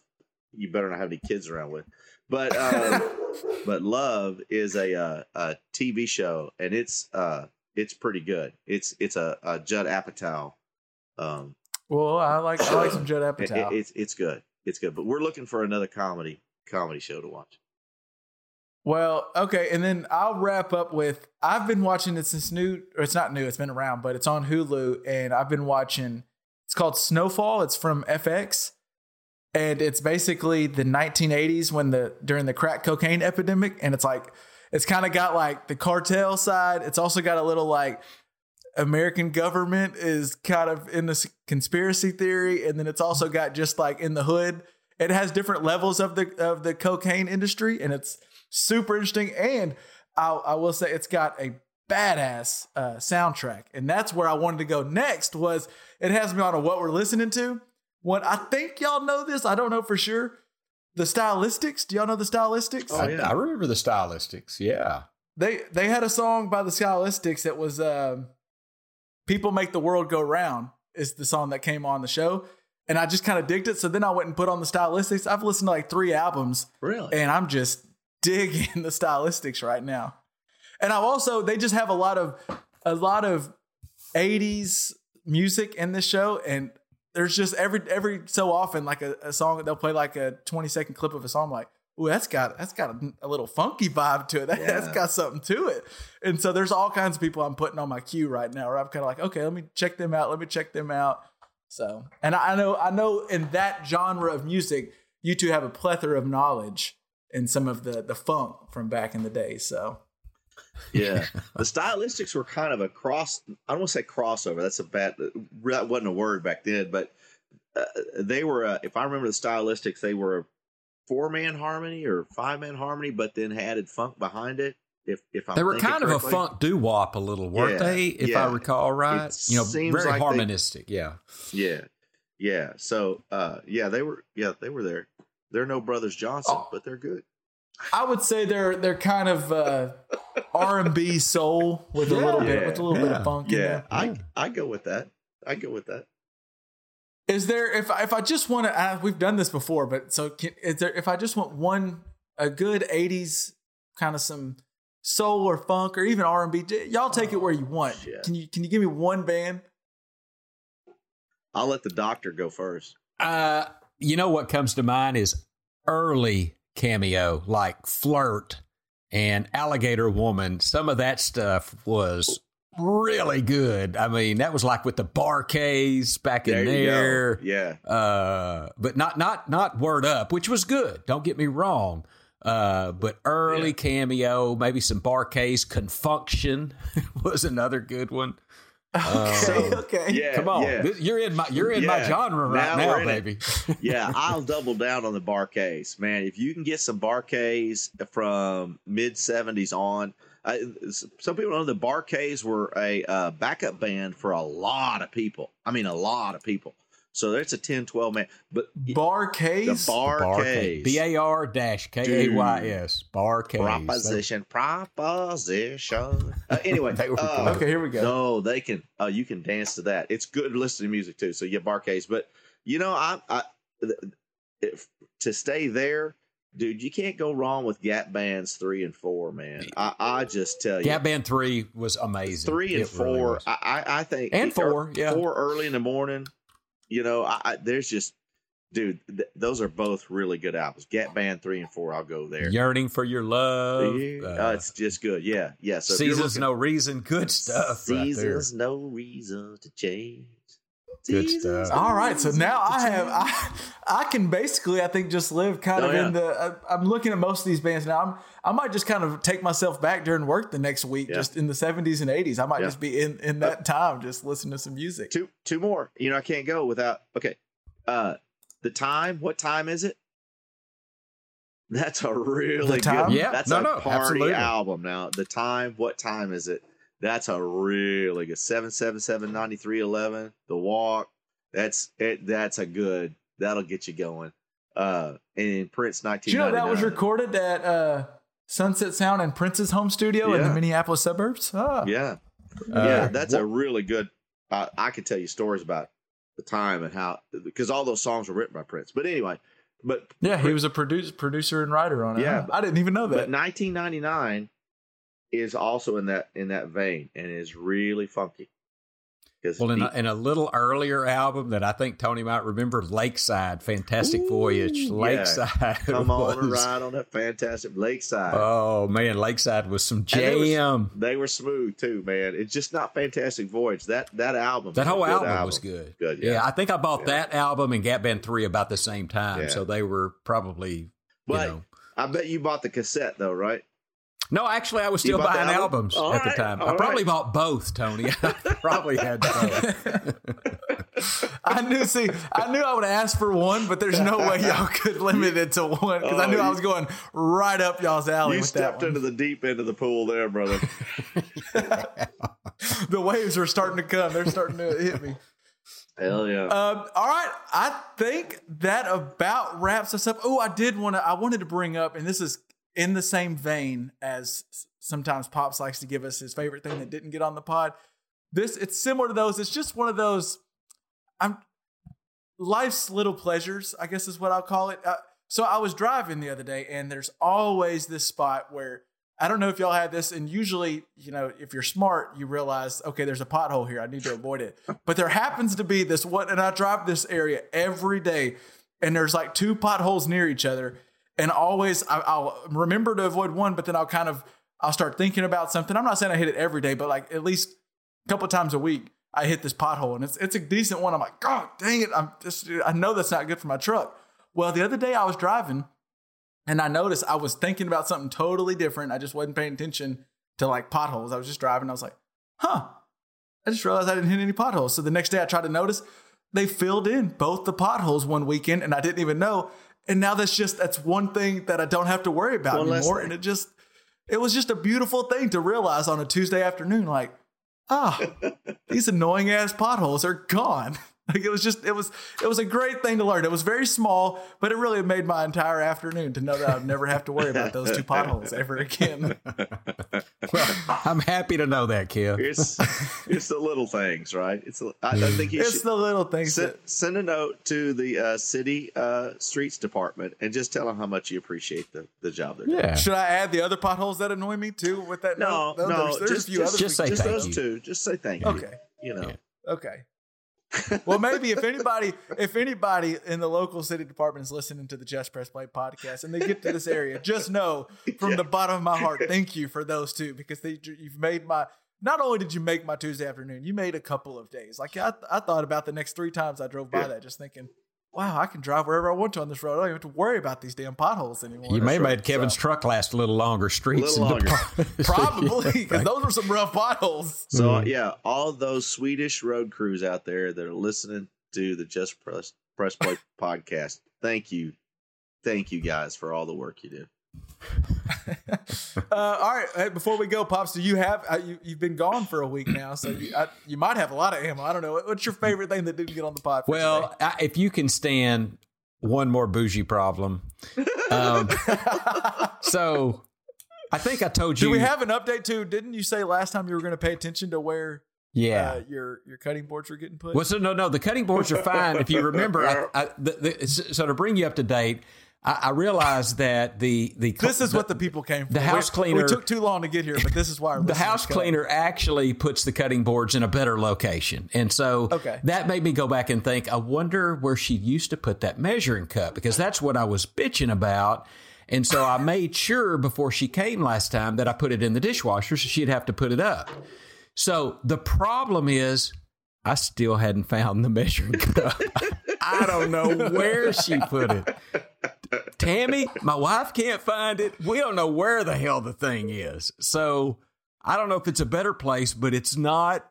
you better not have any kids around with. But uh, but Love is a, uh, a TV show, and it's uh it's pretty good. It's it's a, a Judd Apatow. Um, well, I like I like some Judd it- Apatow. it- it's it's good. It's good. But we're looking for another comedy comedy show to watch. Well, okay, and then I'll wrap up with I've been watching it since new or it's not new, it's been around, but it's on Hulu and I've been watching it's called Snowfall. It's from FX. And it's basically the 1980s when the during the crack cocaine epidemic and it's like it's kind of got like the cartel side. It's also got a little like American government is kind of in this conspiracy theory and then it's also got just like in the hood. It has different levels of the of the cocaine industry and it's super interesting. And I, I will say it's got a badass uh, soundtrack, and that's where I wanted to go next. Was it has me on a what we're listening to? What I think y'all know this, I don't know for sure. The Stylistics, do y'all know the Stylistics? Oh, I, yeah. I remember the stylistics. Yeah. They they had a song by the Stylistics that was um, "People Make the World Go Round" is the song that came on the show, and I just kind of digged it. So then I went and put on the Stylistics. I've listened to like three albums, Really? and I'm just digging the stylistics right now. And I've also they just have a lot of a lot of 80s music in this show and there's just every every so often like a, a song they'll play like a 20 second clip of a song like Ooh, that's got that's got a, a little funky vibe to it. That, has Yeah. got something to it. And so there's all kinds of people I'm putting on my queue right now. Where I'm kind of like, okay, let me check them out. Let me check them out. So, and I I know I know in that genre of music, you two have a plethora of knowledge in some of the the funk from back in the day. So, Yeah, the stylistics were kind of a cross. I don't want to say crossover. That's a bad. That wasn't a word back then, but uh, they were. Uh, if I remember the stylistics, they were a four man harmony or five man harmony, but then added funk behind it. If if I'm they were thinking kind of a funk doo wop a little, weren't Yeah, they? If yeah. I recall right. It you know, seems very like they- harmonistic. Yeah. Yeah, yeah. So uh, yeah, they were. Yeah, they were there. They're no Brothers Johnson, Oh. but they're good. I would say they're they're kind of uh, R and B soul with a little bit Yeah. with a little bit of funk in Yeah, there. I I go with that. I go with that. Is there if I- if I just want to? Uh, we've done this before, but so can, is there? If I just want one a good '80s kind of some soul or funk or even R and B, y'all take it where you want. shit. Can you can you give me one band? I'll let the doctor go first. Uh, you know what comes to mind is early cameo, like Flirt and Alligator Woman. Some of that stuff was really good. I mean, that was like with the Bar-Kays back in there. Yeah. Uh, but not not not Word Up, which was good. Don't get me wrong. Uh, but early Yeah. cameo, maybe some Bar-Kays. Confunction was another good one. Okay, Um, okay. Yeah. Come on, Yeah. This- you're in my you're in my genre right Now now, we're in it. baby. yeah, I'll double down on the Bar-Kays, man. If you can get some Bar-Kays from mid '70s on, I, some people know the Bar-Kays were a uh, backup band for a lot of people. I mean, a lot of people. So that's a 10, 12 man, but Bar case, the case. Bar-Kays, B A R dash K A Y S. Bar-Kays. proposition, proposition. Uh, anyway, uh, okay, here we go. No, they can. Uh, you can dance to that. It's good listening to music too. So yeah, Bar-Kays. But you know, I, I if, to stay there, dude, you can't go wrong with Gap Bands three and four, man. I, I just tell you, Gap Band three was amazing. three and It four. was. I, I, I think And er- four, yeah. four early in the morning. You know, I, I there's just. Dude, th- those are both really good albums. Gap Band three and four, I'll go there. Yearning for your love. Yeah, uh, uh, it's just good. Yeah, yeah. So Seasons looking- no reason. Good stuff. right. Seasons, no reason to change. Good stuff. All right, so now I have. I I can basically I think just live kind Oh, of yeah. in the I, I'm looking at most of these bands now. I'm I might just kind of take myself back during work the next week, Yeah. just in the 70s and 80s. I might Yeah. just be in in that time just listening to some music. two two more. You know, I can't go without. Okay, uh, the time. What time is it? That's a really Time? good. Yeah, that's no, a no, party absolutely. album. Now, the time. What time is it? That's a really good. Seven seven seven ninety three eleven. The walk. That's it. That's a good. That'll get you going. Uh, and Prince Do nineteen. you know that was recorded at uh, Sunset Sound and Prince's home studio in the Minneapolis suburbs? Ah. Yeah, Uh, yeah. That's a really good. Uh, I could tell you stories about the time and how because all those songs were written by Prince. But anyway, but Yeah, he was a producer, producer and writer on it. Yeah, Huh. I didn't even know that. but that. 1999 is also in that in that vein and is really funky. Well, in a, in a little earlier album that I think Tony might remember, Lakeside, Fantastic Voyage, Ooh, yeah. Lakeside. come on and ride on that fantastic Lakeside. Oh man, Lakeside was some And it was- jam. they were smooth too, man. It's just not Fantastic Voyage. That that album, That whole good album, was good. Good, yeah. yeah. I think I bought Yeah. that album and Gap Band Three about the same time, Yeah. so they were probably. But you know, I bet you bought the cassette though, right? No, actually, I was still buying album? albums All at right, the time. I probably right. bought both, Tony. I probably had both. I knew. See, I knew I would ask for one, but there's no way y'all could limit it to one because I Oh, knew I was going right up y'all's alley you with that stepped into the deep end of the pool there, brother. the waves are starting to come. They're starting to hit me. Hell yeah. Um, all right, I think that about wraps us up. Oh, I did want to. I wanted to bring up, and this is in the same vein as sometimes Pops likes to give us his favorite thing that didn't get on the pod. This it's similar to those. It's just one of those. I'm life's little pleasures, I guess is what I'll call it. Uh, so I was driving the other day, and there's always this spot where I don't know if y'all had this, and usually, you know, if you're smart, you realize, okay, there's a pothole here. I need to avoid it. But there happens to be this one, and I drive this area every day, and there's like two potholes near each other, and always I, I'll remember to avoid one, but then I'll kind of I'll start thinking about something. I'm not saying I hit it every day, but like at least a couple times a week, I hit this pothole, and it's it's a decent one. I'm like, God dang it! I'm just I know that's not good for my truck. Well, the other day I was driving and I noticed I was thinking about something totally different. I just wasn't paying attention to like potholes. I was just driving. I was like, huh. I just realized I didn't hit any potholes. So the next day I tried to notice they filled in both the potholes one weekend and I didn't even know. And now that's just that's one thing that I don't have to worry about One anymore. And it just it was just a beautiful thing to realize on a Tuesday afternoon, like, ah, these annoying ass potholes are gone. Like it was just it was it was a great thing to learn. It was very small, but it really made my entire afternoon to know that I'd never have to worry about those two potholes ever again. well, I'm happy to know that, Kev. It's it's the little things, right? It's a, I, I think you It's should the little things send, that send a note to the uh, city uh, streets department and just tell them how much you appreciate the, the job they're doing. Yeah. should I add the other potholes that annoy me too with that? No, note? no, there's, there's just, a few just, other just say just thank those you. two. Just say thank you. Okay. You know. Yeah. Okay. well, maybe if anybody, if anybody in the local city department is listening to the Just Press Play podcast and they get to this area, just know from the bottom of my heart, thank you for those two because they, you've made my. Not only did you make my Tuesday afternoon, you made a couple of days. Like I, I thought about the next three times I drove by Yeah. that, just thinking, "Wow, I can drive wherever I want to on this road. I don't even have to worry about these damn potholes anymore." You may have That's made Kevin's So- truck last a little longer. Streets little and longer. depart- probably because those were some rough potholes. So Mhm. yeah, all those Swedish road crews out there that are listening to the Just Press Press Play podcast, thank you, thank you guys for all the work you do. Uh, all right. Hey, before we go, pops, do you have uh, you, you've been gone for a week now, so you, I, you might have a lot of ammo. I don't know. What's your favorite thing that didn't get on the pod? For Well, I, if you can stand one more bougie problem, um, so I think I told you. do we have an update too? Didn't you say last time you were going to pay attention to where Yeah. uh, your your cutting boards were getting put? Well, so no, no, the cutting boards are fine. if you remember, I, I, the, the, so to bring you up to date, I, I realized that the the this is what the people came for. the house cleaner- We took too long to get here, but this is why the house cleaner actually puts the cutting boards in a better location. And so Okay. that made me go back and think, I wonder where she used to put that measuring cup because that's what I was bitching about. And so I made sure before she came last time that I put it in the dishwasher so she'd have to put it up. So the problem is I still hadn't found the measuring cup. I don't know where she put it. Tammy, my wife can't find it. We don't know where the hell the thing is. So I don't know if it's a better place, but it's not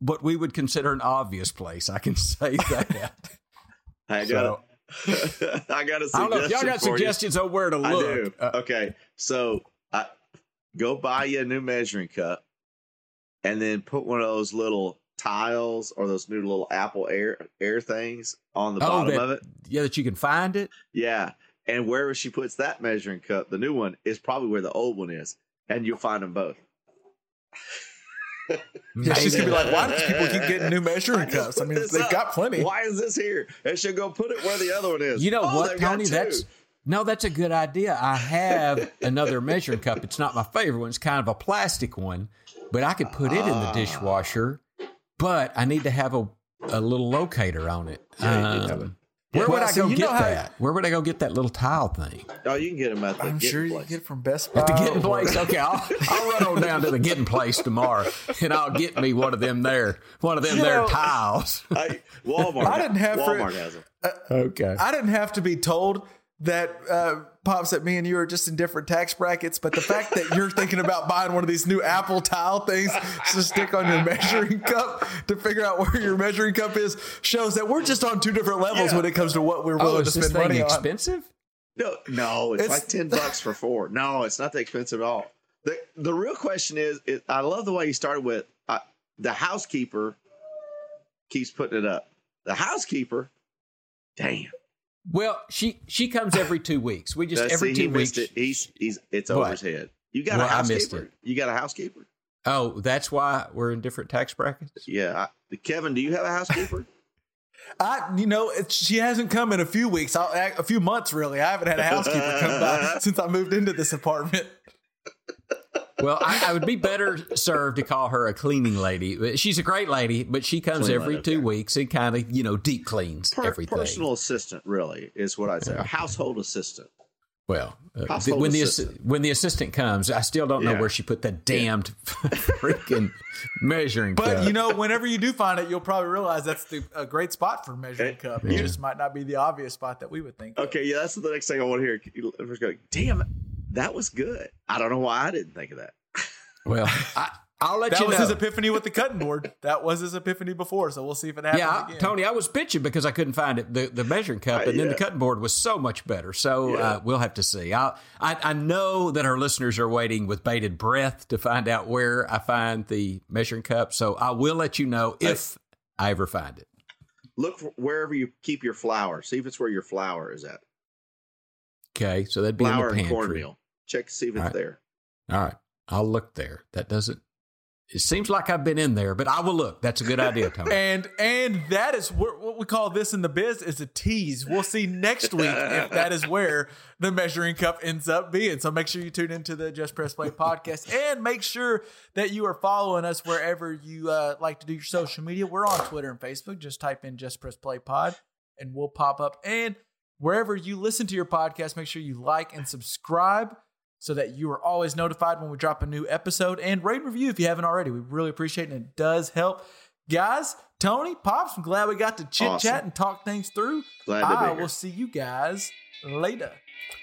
what we would consider an obvious place. I can say that. I So- got I got a I don't know if y'all got for you. suggestions on where to I look. do. Uh, okay, so I go buy you a new measuring cup, and then put one of those little tiles or those new little Apple Air Air things on the oh, bottom that, of it. yeah, that you can find it. Yeah, and wherever she puts that measuring cup, the new one is probably where the old one is, and you'll find them both. Yeah, she's gonna be like, why do people keep getting new measuring cups? I put mean, they've up. got plenty. Why is this here? And she'll go put it where the other one is. You know Oh, what, they've Tony? That's no, that's a good idea. I have another measuring cup. It's not my favorite one. It's kind of a plastic one, but I could put it in the Ah. dishwasher but I need to have a a little locator on it. Yeah, you need to have Um, where would I so go get know how- that? Where would I go get that little tile thing? Oh, you can get them at the I'm Getting sure you place. can get it from Best Buy. At the getting or- place. Okay, I'll, I'll run on down to the getting place tomorrow, and I'll get me one of them there, one of them You there know- tiles. Hey, Walmart. I didn't have for- Walmart has them. Okay. I didn't have to be told that uh, pops that me and you are just in different tax brackets, but the fact that you're thinking about buying one of these new Apple tile things to stick on your measuring cup to figure out where your measuring cup is shows that we're just on two different levels Yeah. when it comes to what we're willing Oh, to is this spend thing money on. expensive? No, no, it's, It's- like ten bucks for four. No, it's not that expensive at all. the The real question is, is I love the way you started with uh, the housekeeper keeps putting it up. The housekeeper, damn, Well, she she comes every two weeks. We just That's- every see, he two weeks. it. He's he's it's What? over his head. You got Well, a I missed housekeeper. it. You got a housekeeper. Oh, that's why we're in different tax brackets. Yeah, I, Kevin, do you have a housekeeper? I, you know, it, she hasn't come in a few weeks, I'll, a few months really. I haven't had a housekeeper come by since I moved into this apartment. Well, I, I would be better served to call her a cleaning lady. She's a great lady, but she comes Clean every lady, two okay. weeks and kind of you know deep cleans Per- everything. personal assistant, really, is what I'd say. A household assistant. Well, uh, Household when the assi- assistant. when the assistant comes, I still don't know Yeah. where she put that damned freaking measuring cup. But cup. you know, whenever you do find it, you'll probably realize that's the, a great spot for measuring cup. It Yeah. just might not be the obvious spot that we would think. of. Okay, yeah, that's the next thing I want to hear. Everyone's going, damn, that was good. I don't know why I didn't think of that. well, I, I'll let That you know. That was his epiphany with the cutting board. That was his epiphany before, so we'll see if it happens yeah, again. Tony, I was bitching because I couldn't find it, the, the measuring cup, Uh, and then the cutting board was so much better. So Yeah. uh, we'll have to see. I, I I know that our listeners are waiting with bated breath to find out where I find the measuring cup. So I will let you know if I ever find it. Look for wherever you keep your flour. See if it's where your flour is at. Okay, so that'd be Flour in the and cornmeal. Check to see if it's All right. there. All right, I'll look there. That doesn't. It seems like I've been in there, but I will look. That's a good idea, Tony. And and that is what, what we call this in the biz is a tease. We'll see next week if that is where the measuring cup ends up being. So make sure you tune into the Just Press Play podcast and make sure that you are following us wherever you uh, like to do your social media. We're on Twitter and Facebook. Just type in Just Press Play Pod and we'll pop up. And wherever you listen to your podcast, make sure you like and subscribe so that you are always notified when we drop a new episode and rate and review if you haven't already. We really appreciate it and it does help. Guys, Tony, Pops, I'm glad we got to chit Awesome. chat and talk things through. Glad to be I here. will see you guys later.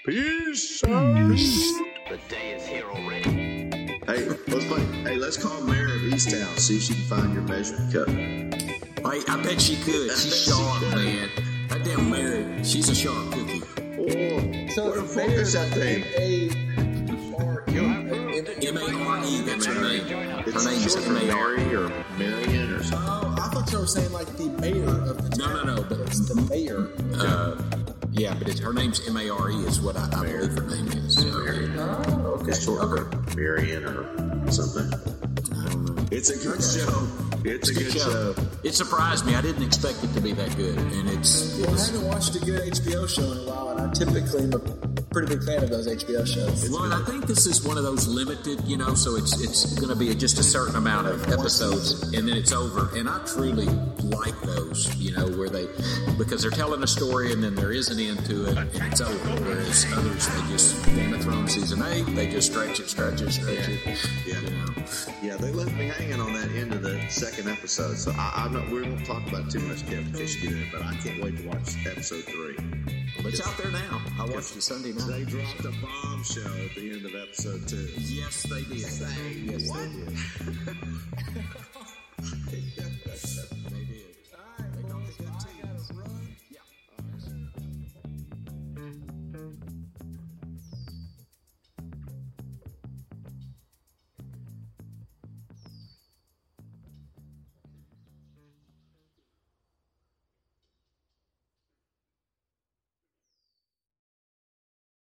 Peace. The day is here already. Hey, let's play. Hey, let's call Mare of Easttown. See if she can find your measuring cup. Hey, I bet she could. She's sharp, man. That damn Mary, she's a sharp cookie. Oh, where the fuck is that thing? M A R E, that's her name. Her name's M A R E. Or Marion or something. Oh, I thought you were saying like the mayor of the town. no, no, no. but It's the mayor. uh, yeah, but it's, her name's M A R E is what I, I believe her name is. Oh, It's short for Marion or something. I don't know. It's a good show. It's a good show. It surprised me. I didn't expect it to be that good, and it's it Well, I haven't watched a good HBO show in a while, and I typically am a pretty big fan of those HBO shows. Well, and I think this is one of those limited, you know, so it's it's going to be just a certain amount of episodes, and then it's over. And I truly like those, you know, where they because they're telling a story and then there is an end to it and it's over. Whereas others, they just Game of Thrones season eight, they just stretch it, stretch it, stretch it. Yeah. You know. Yeah, they left me hanging on that end of the second episode. So I, I'm not. We won't talk about too much, Kevin, in case you get in it. But I can't wait to watch episode three. Well, it's out there now. I watched it Sunday night because they dropped a bombshell at the end of episode two. Yes, they did. Yes, what? They did.